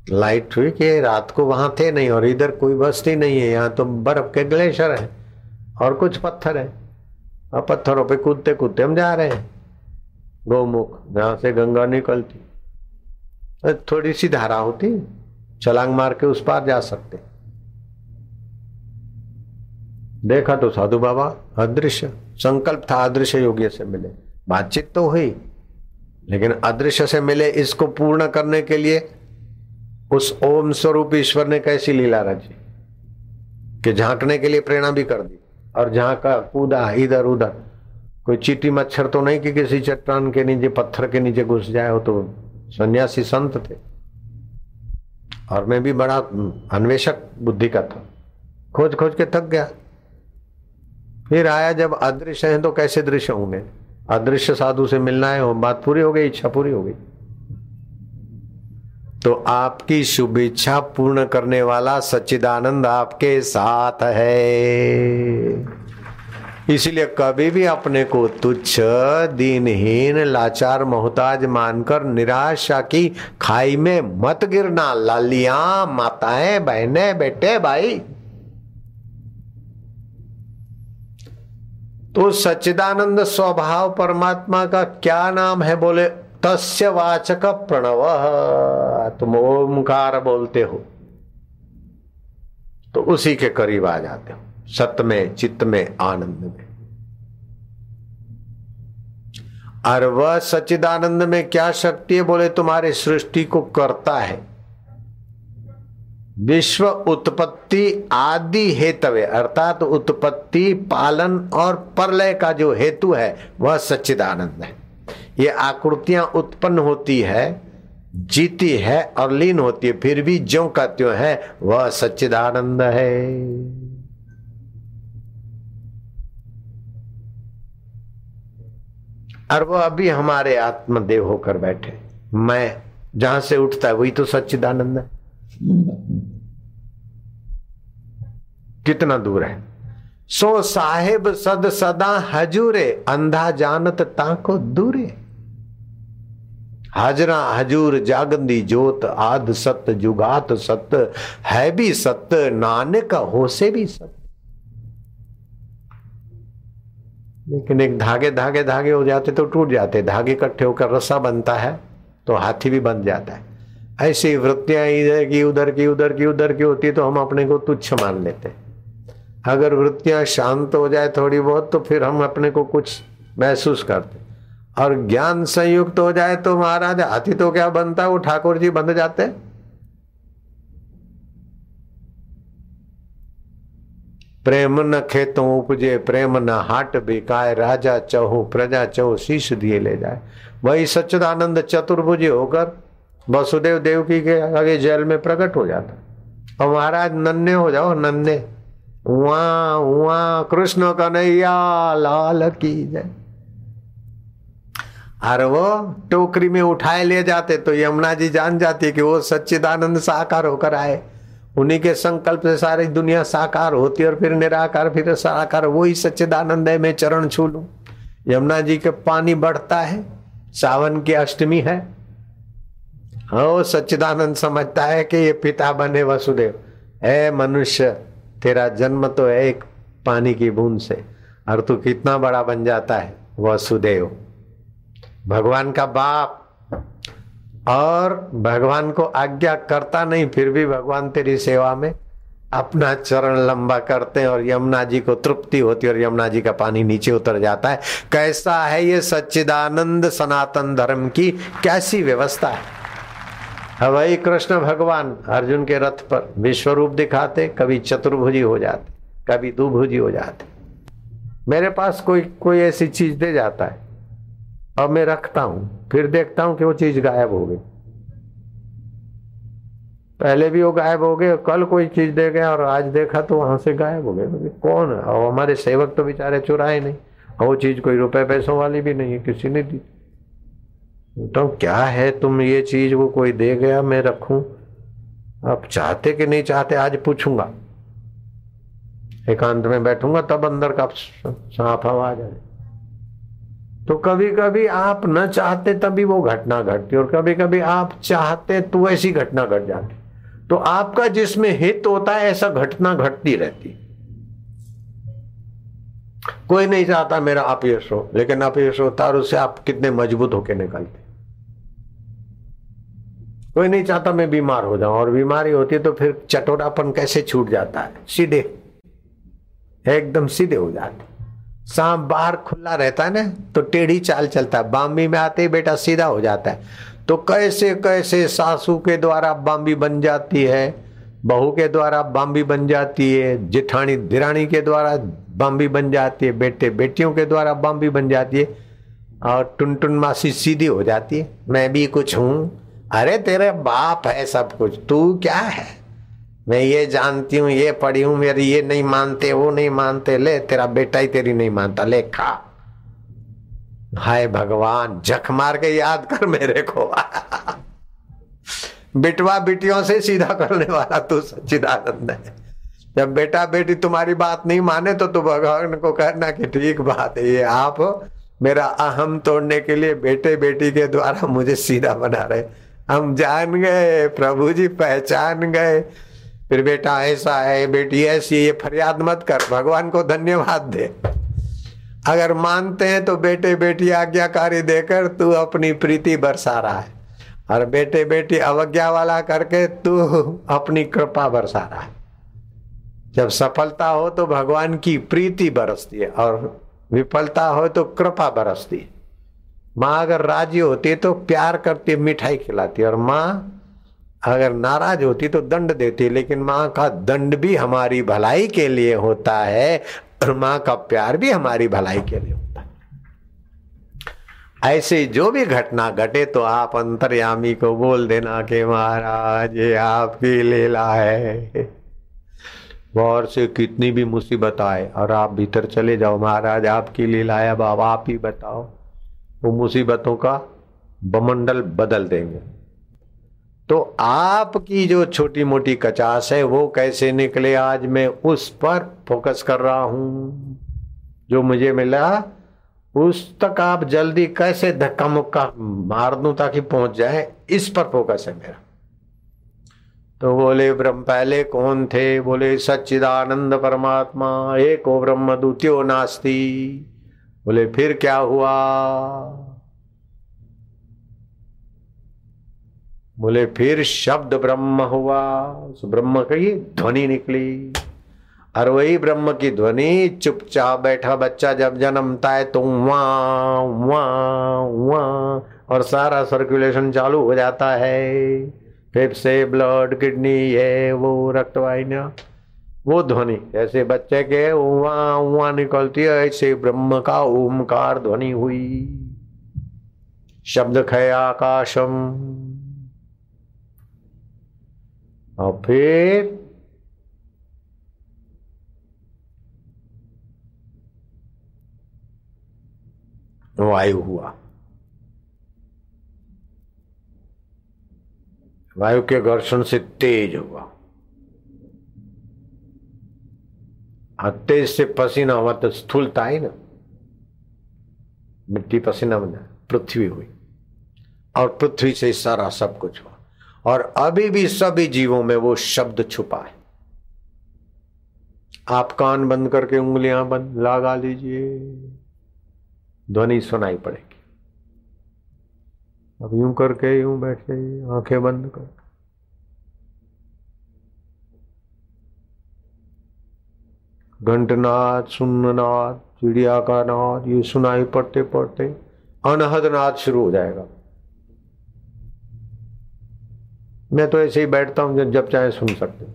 लाइट हुई कि रात को वहाँ थे नहीं, और इधर कोई बस्ती नहीं है, यहाँ तो बर्फ़ के ग्लेशियर है, और कुछ पत्थर है। अब पत्थरों पे कूदते कूदते हम जा रहे हैं। गौमुख जहाँ से गंगा निकलती। थोड़ी सी धारा होती, छलांग मार के उस पार जा सकते। देखा तो साधु बाबा, अदृश्य, संकल्प था अदृश्य योग्य से मिले। बातचीत तो हुई, लेकिन अदृश्य से मिले इसको पूर्ण करने के लिए उस ओम स्वरूप ईश्वर ने कैसी लीला रची, कि झांकने के लिए प्रेरणा भी कर दी। और झांका कूदा, इधर उधर। कोई चीटी मच्छर तो नहीं कि किसी चट्टान के नीचे, पत्थर के नीचे घुस जाए हो तो सन्यासी संत थे। और मैं भी बड़ा अन्वेषक बुद्धि का था। खोज खोज के थक गया। फिर आया जब, अदृश्य है तो कैसे दृश्य होंगे? अदृश्य साधु से मिलना है बात पूरी हो गई, इच्छा पूरी हो गई। तो आपकी शुभ इच्छा पूर्ण करने वाला सच्चिदानंद आपके साथ है। इसलिए कभी भी अपने को तुच्छ, दीनहीन, लाचार मोहताज मानकर निराशा की खाई में मत गिरना। लालिया, माताएँ, बहने, बेटे, भाई। तो सच्चिदानंद स्वभाव परमात्मा का क्या नाम है, बोले? तस्य वाचक प्रणव। तुम ओमकार बोलते हो। तो उसी के करीब आ जाते हो सत में, चित्त में, आनंद में। और वह सचिदानंद में क्या शक्ति है, बोले तुम्हारे सृष्टि को करता है। विश्व उत्पत्ति आदि हेतवे, अर्थात उत्पत्ति, पालन और परलय का जो हेतु है, वह सच्चिदानंद है। ये आकृतियाँ उत्पन्न होती है, जीती है और लीन होती है, फिर भी जो का त्यों है, वह सच्चिदानंद है। और वह अभी हमारे आत्मदेव होकर बैठे। मैं जहाँ से उठता है, वही तो सच्चिदानंद है। कितना दूर है? सो साहेब सद सदा हजूरे, अंधा जानत ताको दूरे। हाजरा हजूर जागंदी जोत, आद सत, जुगात सत, है भी सत, नानक हो से भी सत। लेकिन एक धागे धागे धागे हो जाते तो टूट जाते, धागे इकट्ठे होकर रस्सा बनता है तो हाथी भी बन जाता है। ऐसी वृत्तियाँ इधर की, उधर की उधर की उधर की होती तो हम अपने को तुच्छ मान लेते अगर वृत्तियाँ शांत हो जाए थोड़ी बहुत तो फिर हम अपने को कुछ महसूस करते और ज्ञान संयुक्त हो जाए तो महाराज हाथी तो क्या बनता? वो ठाकुर जी बन जाते। प्रेम न खेतों उपजे, प्रेम न हाट बिकाए, राजा चहो, प्रजा चहो, शीश दिए ले जाए। वही सच्चिदानंद चतुर्भुज होकर वसुदेव देवकी के आगे जेल में प्रकट हो जाता। और महाराज, नन्हे हो जाओ, नन्हे। वहाँ वहाँ कृष्ण कन्हैया, लाल की जय। और वो टोकरी में उठाए ले जाते तो यमुना जी जान जाती कि वो सच्चिदानंद साकार होकर आए। उन्हीं के संकल्प से सारी दुनिया साकार होती और फिर निराकार, फिर साकार। वही सच्चिदानंद है, मैं चरण छू लू। यमुना जी के पानी बढ़ता है, सावन की अष्टमी है। हाँ सच्चिदानंद समझता है कि ये पिता बने वसुदेव। है मनुष्य, तेरा जन्म तो है एक पानी की बूंद से, और तू कितना बड़ा बन जाता है, वसुदेव। भगवान का बाप। और भगवान को आज्ञा करता नहीं, फिर भी भगवान तेरी सेवा में अपना चरण लंबा करते हैं और यमुना जी को तृप्ति होती है और यमुना जी का पानी नीचे उतर जाता है। कैसा है ये सच्चिदानंद सनातन धर्म की कैसी व्यवस्था है? वही कृष्ण भगवान अर्जुन के रथ पर विश्व रूप दिखाते, कभी चतुर्भुजी हो जाते, कभी दुभुजी हो जाते। मेरे पास कोई कोई ऐसी चीज़ दे जाता है। अब मैं रखता हूँ, फिर देखता हूँ कि वो चीज़ गायब हो गई। पहले भी वो गायब हो गए, कल कोई चीज़ दे गया और आज देखा तो वहाँ से गायब हो गए। कौन है? और हमारे सेवक तो बेचारे चुराए नहीं। और वो चीज़ कोई रुपए पैसों वाली भी नहीं है, किसी ने दी। तो क्या है तुम ये चीज़ वो कोई दे गया, मैं रखूँ? आप चाहते कि नहीं चाहते, आज पूछूँगा। एकांत में बैठूँगा, तब अंदर का साफ़ आ जाए तो कभी कभी आप न चाहते तभी वो घटना घटती और कभी कभी आप चाहते तो ऐसी घटना घट जाती तो आपका जिसमें हित होता है ऐसा घटना घटती रहती कोई नहीं चाहता मेरा अपयश हो, लेकिन अपयश होता और उससे आप कितने मज़बूत होके निकलते कोई नहीं चाहता मैं बीमार हो जाऊँ, और बीमारी होती है तो फिर चटोरापन कैसे छूट जाता है? सीधे, एकदम सीधे हो जाते सांप बाहर खुला रहता है ना तो टेढ़ी चाल चलता है। बाम्बी में आते ही बेटा सीधा हो जाता है। तो कैसे कैसे सासू के द्वारा बाम्बी बन जाती है, बहू के द्वारा बाम्बी बन जाती है, जिठानी दिरानी के द्वारा बाम्बी बन जाती है, बेटे बेटियों के द्वारा बाम्बी बन जाती है, और टुन टुन मासी सीधी हो जाती है। मैं भी कुछ हूँ। अरे तेरे बाप है सब कुछ, तू क्या है? मैं ये जानती हूँ, ये पढ़ी हूँ, मेरी ये नहीं मानते, वो नहीं मानते। ले, तेरा बेटा ही तेरी नहीं मानता। ले, खा। हाय भगवान, जख मार के याद कर मेरे को। बिटवा बिटियों से सीधा करने वाला तू, सच्चिदानंद है। जब बेटा बेटी तुम्हारी बात नहीं माने तो तू भगवान को कहना कि ठीक बात है, ये आप मेरा अहम तोड़ने के लिए बेटे बेटी के द्वारा मुझे सीधा बना रहे। हम जान गए, प्रभु जी पहचान गए। फिर बेटा ऐसा है, बेटी ऐसी ये फरियाद मत कर, भगवान को धन्यवाद दे। अगर मानते हैं तो बेटे बेटी आज्ञाकारी देकर तू अपनी प्रीति बरसा रहा है। और बेटे बेटी अवज्ञा वाला करके तू अपनी कृपा बरसा रहा है। जब सफलता हो तो भगवान की प्रीति बरसती है और विफलता हो तो कृपा बरसती है। माँ अगर राज़ी होती है तो प्यार करती है, मिठाई खिलाती है और माँ अगर नाराज़ होती तो दंड देती, लेकिन माँ का दंड भी हमारी भलाई के लिए होता है और माँ का प्यार भी हमारी भलाई के लिए होता है। ऐसे जो भी घटना घटे तो आप अंतर्यामी को बोल देना कि महाराज, ये आपकी लीला है। बाहर से कितनी भी मुसीबत आए और आप भीतर चले जाओ, महाराज, आपकी लीला है, अब आप ही बताओ। वो मुसीबतों का बमंडल बदल देंगे। तो आपकी जो छोटी मोटी कचास है, वो कैसे निकले आज मैं उस पर फोकस कर रहा हूँ? जो मुझे मिला, उस तक आप जल्दी कैसे धक्का मुक्का मार दूँ ताकि पहुँच जाए? इस पर फोकस है मेरा। तो बोले, ब्रह्म, पहले कौन थे? बोले, सच्चिदानंद परमात्मा, एक ओ ब्रह्म द्वितीय नास्ती। बोले, फिर क्या हुआ? बोले, फिर शब्द ब्रह्म हुआ। उस ब्रह्म की ध्वनि निकली। और वही ब्रह्म की ध्वनि चुपचाप बैठा, बच्चा जब जन्मता है तो वहाँ वहाँ वहाँ और सारा सर्कुलेशन चालू हो जाता है। फेफड़े ब्लड किडनी ये, वो रक्तवाहिनियाँ वो ध्वनि। जैसे बच्चे के उवा उवा निकलती है, ऐसे ब्रह्म का ओमकार ध्वनि हुई। शब्द खय आकाशम। और फिर वायु हुआ। वायु के घर्षण से तेज हुआ। तेज से पसीना हुआ तो स्थूलता आई ना। मिट्टी पसीना बना, पृथ्वी हुई। और पृथ्वी से सारा सब कुछ हुआ। और अभी भी सभी जीवों में वो शब्द छुपा है। आप कान बंद करके उंगलियाँ बंद, लगा लीजिए। ध्वनि सुनाई पड़ेगी। अब यूँ करके, यूँ बैठ जाइए आँखें बंद कर। घंटनाद, सुन्ननाद, चिड़िया का नाद, ये सुनाई पड़ते पड़ते अनहद नाद शुरू हो जाएगा। मैं तो ऐसे ही बैठता हूँ, जब चाहे सुन सकते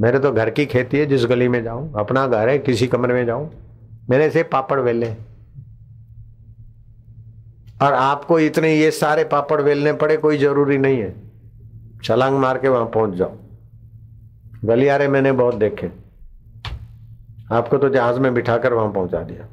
मेरे तो घर की खेती है, जिस गली में जाऊँ, अपना घर है, किसी कमरे में जाऊँ, मेरे से पापड़ वेले और आपको इतने, ये सारे पापड़ वेलने पड़े, कोई ज़रूरी नहीं है। छलांग मार के वहाँ पहुँच जाओ। गलियारे मैंने बहुत देखे। आपको तो जहाज़ में बिठाकर वहाँ पहुँचा दिया।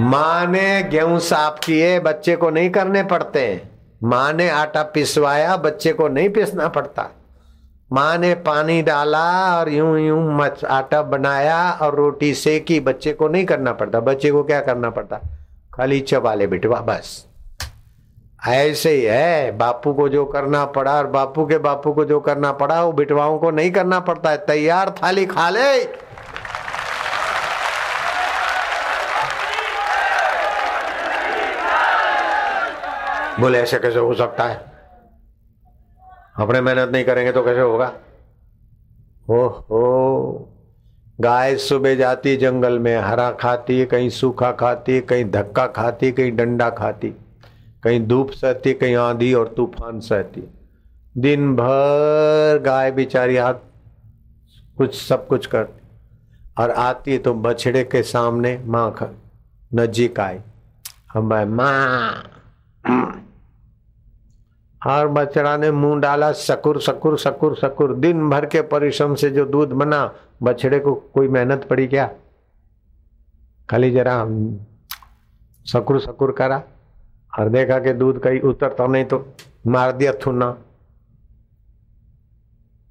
माँ ने गेहूँ साफ़ किए, बच्चे को नहीं करने पड़ते। माँ ने आटा पिसवाया, बच्चे को नहीं पिसना पड़ता। माँ ने पानी डाला और यूँ यूँ मच आटा बनाया और रोटी सेकी, बच्चे को नहीं करना पड़ता। बच्चे को क्या करना पड़ता? खाली चबा ले बिटवा, बस। ऐसे ही है, बापू को जो करना पड़ा और बापू के बापू को जो करना पड़ा, वो बिटवाओं को नहीं करना पड़ता। है तैयार थाली खा ले। बोले, ऐसे कैसे हो सकता है? अपने मेहनत नहीं करेंगे तो कैसे होगा? ओहो, गाय सुबह जाती जंगल में, हरा खाती, कहीं सूखा खाती, कहीं धक्का खाती, कहीं डंडा खाती, कहीं धूप सहती, कहीं आंधी और तूफ़ान सहती। दिन भर गाय बेचारी हाथ कुछ सब कुछ करती और आती तो बछड़े के सामने माँ नजीक आई। हम भाई, माँ। और बछड़ा ने मुँह डाला, सकुर सकुर सकुर सकुर। दिन भर के परिश्रम से जो दूध बना, बछड़े को कोई मेहनत पड़ी क्या? खाली जरा सकुर सकुर करा। और देखा कि दूध कहीं उतरता नहीं तो मार दिया थुना।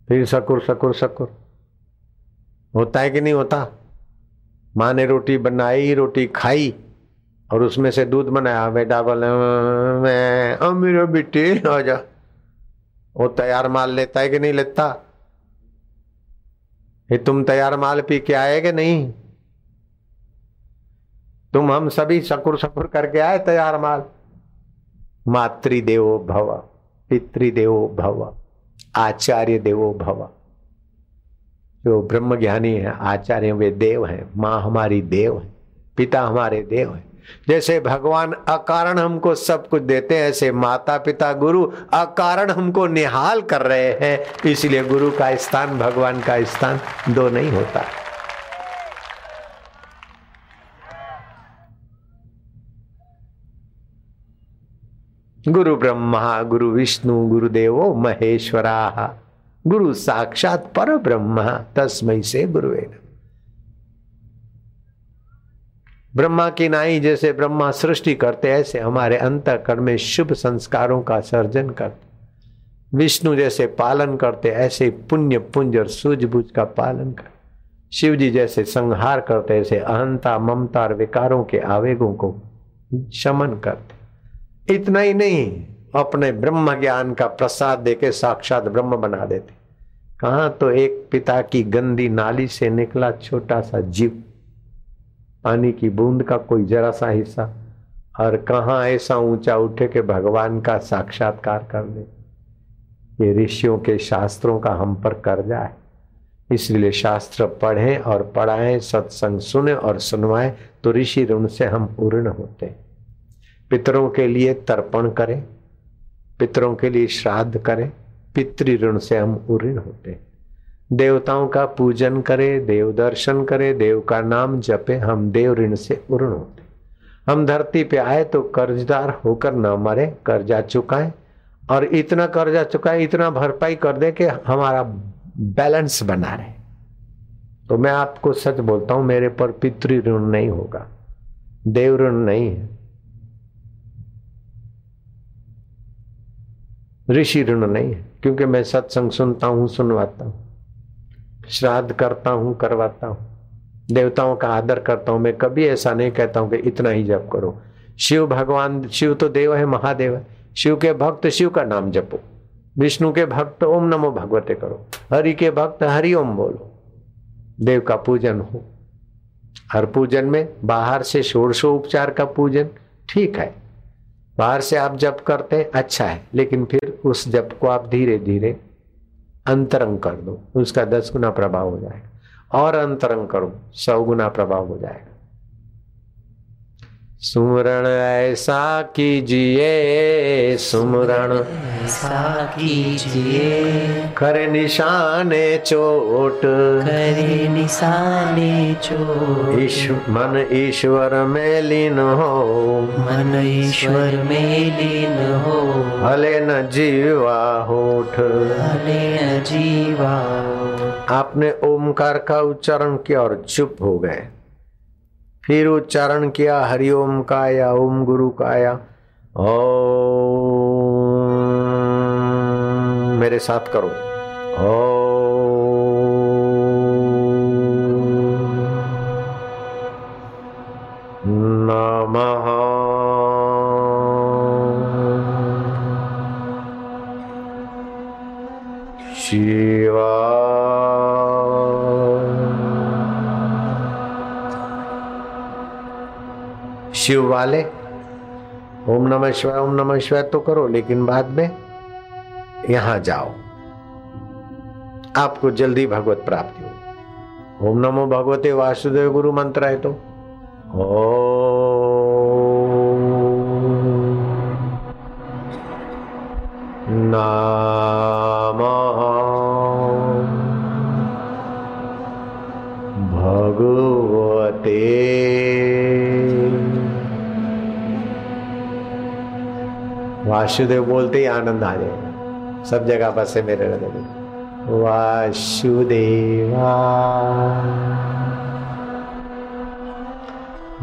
फिर सकुर सकुर सकुर। होता है कि नहीं होता? माँ ने रोटी बनाई, रोटी खाई। और उसमें से दूध बनाया बेटा बोले मैं मेरा बेटे आ जा वो तैयार माल लेता है कि नहीं लेता? ये तुम तैयार माल पी के आए कि नहीं? तुम हम सभी सकुर सकुर करके आए तैयार माल? मातृदेवो भव, पितृदेवो भव, आचार्य देवो भव। जो ब्रह्म ज्ञानी है, आचार्य वे देव हैं, माँ हमारी देव है, पिता हमारे देव है। जैसे भगवान अकारण हमको सब कुछ देते हैं, ऐसे माता पिता गुरु अकारण हमको निहाल कर रहे हैं। इसलिए गुरु का स्थान, भगवान का स्थान दो नहीं होता। गुरु ब्रह्मा, गुरु विष्णु गुरुदेवो महेश्वरा। गुरु साक्षात पर ब्रह्म तस्मय से गुरुवे ब्रह्मा की नाई जैसे ब्रह्मा सृष्टि करते, ऐसे हमारे अंतकरण में शुभ संस्कारों का सर्जन करते। विष्णु जैसे पालन करते, ऐसे पुण्य, पुंज और सूझबूझ का पालन कर शिव जी जैसे संहार करते, ऐसे अहंता, ममता और विकारों के आवेगों को शमन करते। इतना ही नहीं, अपने ब्रह्म ज्ञान का प्रसाद देके साक्षात ब्रह्म बना देते। कहा तो एक पिता की गंदी नाली से निकला छोटा सा जीव। पानी की बूंद का कोई जरा सा हिस्सा और कहा ऐसा ऊँचा उठे कि भगवान का साक्षात्कार कर ले। ये ऋषियों के शास्त्रों का हम पर कर्जा है। इसलिए शास्त्र पढ़ें और पढ़ाएँ, सत्संग सुने और सुनवाएँ तो ऋषि ऋण से हम पूर्ण होते पितरों के लिए तर्पण करें, पितरों के लिए श्राद्ध करें, पितृ ऋण से हम उऋण होते हैं। देवताओं का पूजन करे, देव दर्शन करे, देव का नाम जपे, हम देव ऋण से उर्ण होते। हम धरती पे आए तो कर्जदार होकर न मरे, कर्जा चुकाए। और इतना कर्जा चुकाए, इतना भरपाई कर दे कि हमारा बैलेंस बना रहे। तो मैं आपको सच बोलता हूँ, मेरे पर पितृ ऋण नहीं होगा। देव ऋण नहीं है। ऋषि ऋण नहीं है, क्योंकि मैं सत्संग सुनता हूँ, सुनवाता हूँ। श्राद्ध करता हूँ, करवाता हूँ। देवताओं का आदर करता हूँ। मैं कभी ऐसा नहीं कहता हूँ कि इतना ही जप करो। शिव भगवान, शिव तो देव है, महादेव है। शिव के भक्त शिव का नाम जपो। विष्णु के भक्त ओम नमो भगवते करो। हरि के भक्त हरि ओम बोलो। देव का पूजन हो। हर पूजन में बाहर से षोड़शो उपचार का पूजन ठीक है। बाहर से आप जप करते हैं अच्छा है। लेकिन फिर उस जप को आप धीरे धीरे अंतरंग कर दो, उसका दस गुना प्रभाव हो जाएगा। और अंतरंग करो, सौ गुना प्रभाव हो जाएगा। सुमरण ऐसा कीजिए सुमरण। ऐसा कीजिए। करे निशाने चोट। करे निशाने चोट। ईश्व मन ईश्वर में लीन हो। मन ईश्वर में लीन हो। हले न जीवा होठ। हले न जीवा आपने ओमकार का उच्चारण किया और चुप हो गए। फिर उच्चारण किया हरिओम का या ओम गुरु का या ओ मेरे साथ करो। ओ वाले ओम नमः शिवाय, ओम नमः शिवाय तो करो, लेकिन बाद में यहाँ जाओ। आपको जल्दी भगवत प्राप्ति हो ओम नमो भगवते वासुदेव गुरु मंत्र है तो। ओ वासुदेव बोलते ही आनंद आ जाएगा। सब जगह बसे मेरे हृदय में। वासुदेवा।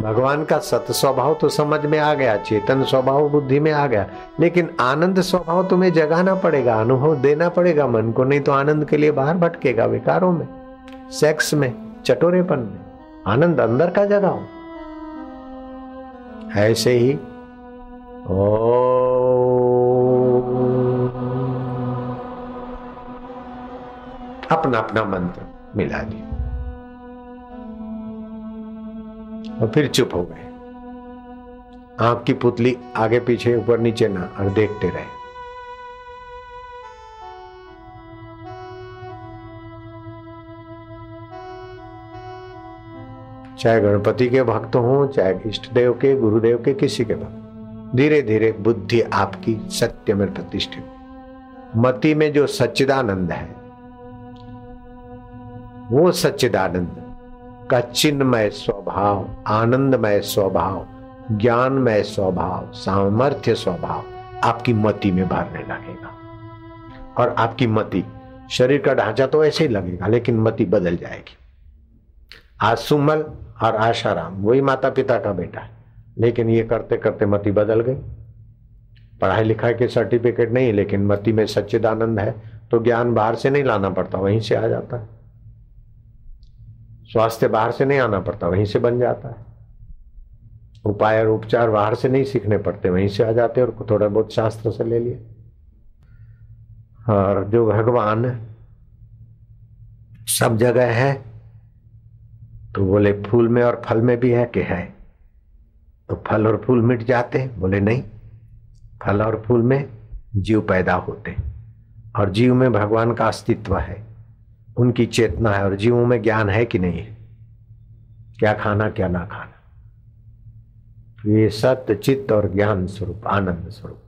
भगवान का सत स्वभाव तो समझ में आ गया, चेतन स्वभाव बुद्धि में आ गया, लेकिन आनंद स्वभाव तुम्हें जगाना पड़ेगा, अनुभव देना पड़ेगा, मन को नहीं तो आनंद के लिए बाहर भटकेगा विकारों में, सेक्स में, चटोरेपन में। आनंद अंदर का जगाओ। ऐसे ही। ओ अपना अपना मंत्र मिला दिया। और फिर चुप हो गए। आँख की पुतली आगे पीछे, ऊपर नीचे ना, और देखते रहे। चाहे गणपति के भक्त हों, चाहे इष्ट देव के, गुरुदेव के, किसी के भक्त। धीरे धीरे बुद्धि आपकी सत्य में प्रतिष्ठित। मति में जो सच्चिदानंद है वो सच्चिदानंद। का चिन्मय स्वभाव, आनंदमय स्वभाव, ज्ञानमय स्वभाव, सामर्थ्य स्वभाव आपकी मति में भरने लगेगा। और आपकी मति, शरीर का ढांचा तो ऐसे ही लगेगा, लेकिन मति बदल जाएगी। आज सुमल और आशाराम, वही माता पिता का बेटा है, लेकिन ये करते करते मति बदल गई। पढ़ाई लिखाई के सर्टिफिकेट नहीं, लेकिन मति में सच्चिदानंद है तो ज्ञान बाहर से नहीं लाना पड़ता, वहीं से आ जाता है। स्वास्थ्य बाहर से नहीं आना पड़ता, वहीं से बन जाता है। उपाय और उपचार बाहर से नहीं सीखने पड़ते, वहीं से आ जाते और थोड़ा बहुत शास्त्र से ले लिए। और जो भगवान सब जगह है तो बोले, फूल में और फल में भी है कि है। तो फल और फूल मिट जाते बोले, नहीं, फल और फूल में जीव पैदा होते और जीव में भगवान का अस्तित्व है। उनकी चेतना है और जीवों में ज्ञान है कि नहीं? क्या खाना, क्या ना खाना? तो ये सत्य चित्त और ज्ञान स्वरूप, आनंद स्वरूप।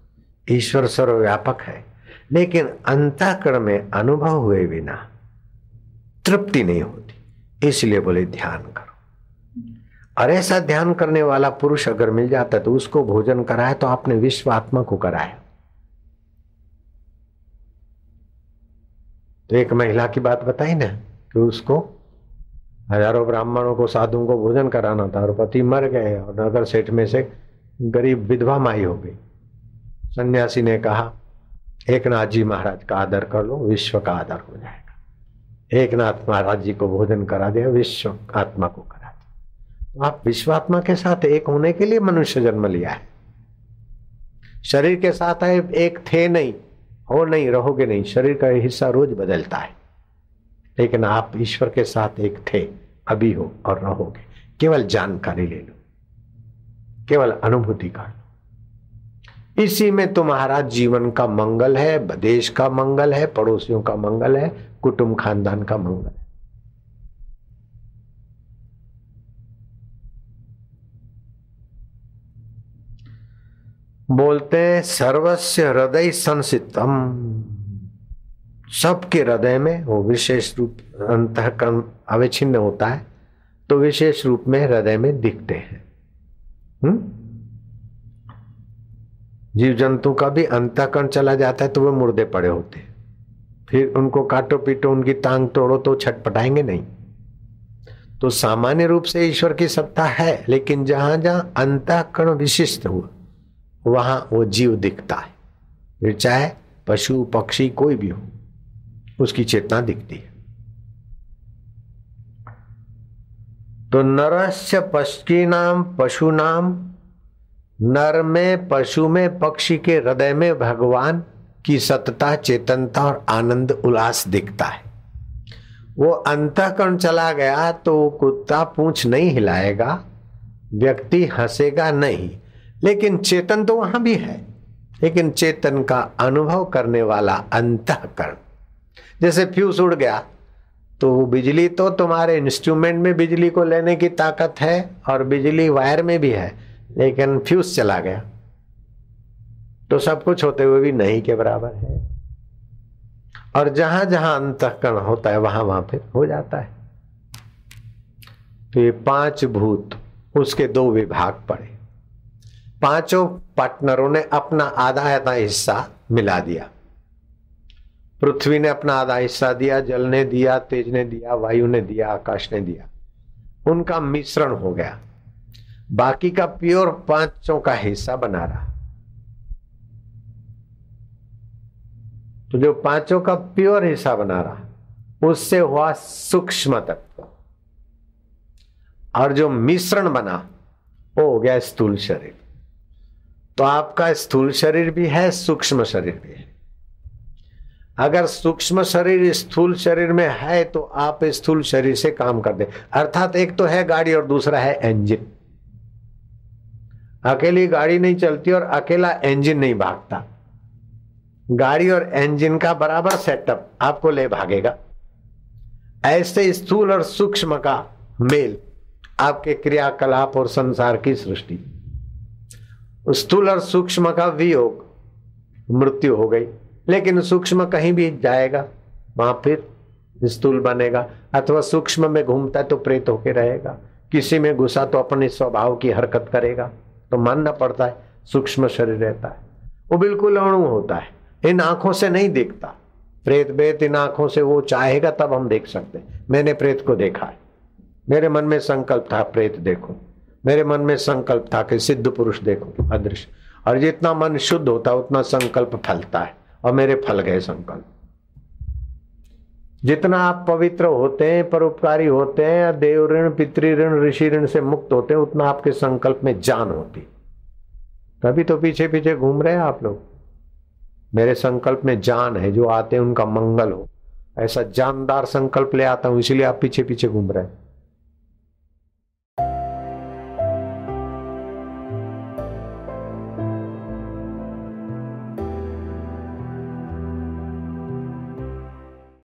ईश्वर सर्वव्यापक है, लेकिन अंतःकरण में अनुभव हुए बिना तृप्ति नहीं होती। इसलिए बोले, ध्यान करो। और ऐसा ध्यान करने वाला पुरुष अगर मिल जाता तो उसको भोजन कराए तो आपने विश्व आत्मा को कराया। तो एक महिला की बात बताई ना, कि उसको हज़ारों ब्राह्मणों को साधुओं को भोजन कराना था और पति मर गए और नगर सेठ में से गरीब विधवा माई हो गई। सन्यासी ने कहा एक नाथ जी महाराज का आदर कर लो, विश्व का आदर हो जाएगा। एक नाथ महाराज जी को भोजन करा दिया, विश्व आत्मा को करा दिया। तो आप विश्वात्मा के साथ एक होने के लिए मनुष्य जन्म लिया है। शरीर के साथ आए एक थे नहीं हो नहीं रहोगे नहीं, शरीर का हिस्सा रोज बदलता है। लेकिन आप ईश्वर के साथ एक थे, अभी हो और रहोगे। केवल जानकारी ले लो। केवल अनुभूति कर लो। इसी में तुम्हारा जीवन का मंगल है, देश का मंगल है, पड़ोसियों का मंगल है, कुटुंब खानदान का मंगल है बोलते हैं सर्वस्व हृदय संसितम सबके हृदय में वो विशेष रूप, अंतकरण अविच्छिन्न होता है तो विशेष रूप में हृदय में दिखते हैं। हुँ? जीव जंतु का भी अंतकरण चला जाता है तो वो मुर्दे पड़े होते हैं। फिर उनको काटो पीटो, उनकी टांग तोड़ो तो छटपटाएँगे नहीं। तो सामान्य रूप से ईश्वर की सत्ता है, लेकिन जहाँ जहाँ अंतकरण विशिष्ट हुआ वहाँ वो जीव दिखता है। फिर चाहे पशु, पक्षी, कोई भी हो, उसकी चेतना दिखती है। तो नरस्य पक्षी नाम पशु नाम नर में, पशु में, पक्षी के हृदय में भगवान की सतता, चेतनता और आनंद, उल्लास दिखता है। वो अंतकरण चला गया तो कुत्ता पूछ नहीं हिलाएगा, व्यक्ति हंसेगा नहीं। लेकिन चेतन तो वहाँ भी है। लेकिन चेतन का अनुभव करने वाला अंतकरण। जैसे फ्यूज उड़ गया तो बिजली तो तुम्हारे इंस्ट्रूमेंट में बिजली को लेने की ताकत है और बिजली वायर में भी है, लेकिन फ्यूज चला गया। तो सब कुछ होते हुए भी नहीं के बराबर है। और जहाँ जहाँ अंतकरण होता है, वहाँ वहाँ फिर हो जाता है। तो ये पाँच भूत, उसके दो विभाग पड़े। पाँचों पार्टनरों ने अपना आधा आधा हिस्सा मिला दिया। पृथ्वी ने अपना आधा हिस्सा दिया, जल ने दिया, तेज ने दिया, वायु ने दिया, आकाश ने दिया। उनका मिश्रण हो गया। बाकी का प्योर पाँचों का हिस्सा बना रहा। तो जो पाँचों का प्योर हिस्सा बना रहा, उससे हुआ सूक्ष्म तत्व। और जो मिश्रण बना, वो हो गया स्थूल शरीर। तो आपका स्थूल शरीर भी है, सूक्ष्म शरीर भी है। अगर सूक्ष्म शरीर स्थूल शरीर में है तो आप स्थूल शरीर से काम कर दे। अर्थात एक तो है गाड़ी और दूसरा है इंजन अकेली गाड़ी नहीं चलती और अकेला इंजन नहीं भागता। गाड़ी और इंजन का बराबर सेटअप आपको ले भागेगा। ऐसे स्थूल और सूक्ष्म का मेल आपके क्रियाकलाप और संसार की सृष्टि। स्थूल और सूक्ष्म का वियोग मृत्यु हो गई। लेकिन सूक्ष्म कहीं भी जाएगा, वहाँ फिर स्थूल बनेगा। अथवा सूक्ष्म में घूमता है तो प्रेत होके रहेगा। किसी में घुसा तो अपने स्वभाव की हरकत करेगा। तो मानना पड़ता है, सूक्ष्म शरीर रहता है। वो बिल्कुल अणु होता है, इन आँखों से नहीं देखता। प्रेत बेत इन आँखों से वो चाहेगा तब हम देख सकते मैंने प्रेत को देखा है। मेरे मन में संकल्प था, प्रेत देखो। मेरे मन में संकल्प था कि सिद्ध पुरुष देखो, अदृश्य। और जितना मन शुद्ध होता है उतना संकल्प फलता है। और मेरे फल गए संकल्प। जितना आप पवित्र होते हैं, परोपकारी होते हैं देव ऋण पितृ ऋण ऋषि ऋण से मुक्त होते हैं, उतना आपके संकल्प में जान होती। तभी तो पीछे पीछे घूम रहे हैं आप लोग। मेरे संकल्प में जान है, जो आते हैं उनका मंगल हो। ऐसा जानदार संकल्प ले आता हूँ, इसलिए आप पीछे पीछे घूम रहे हैं।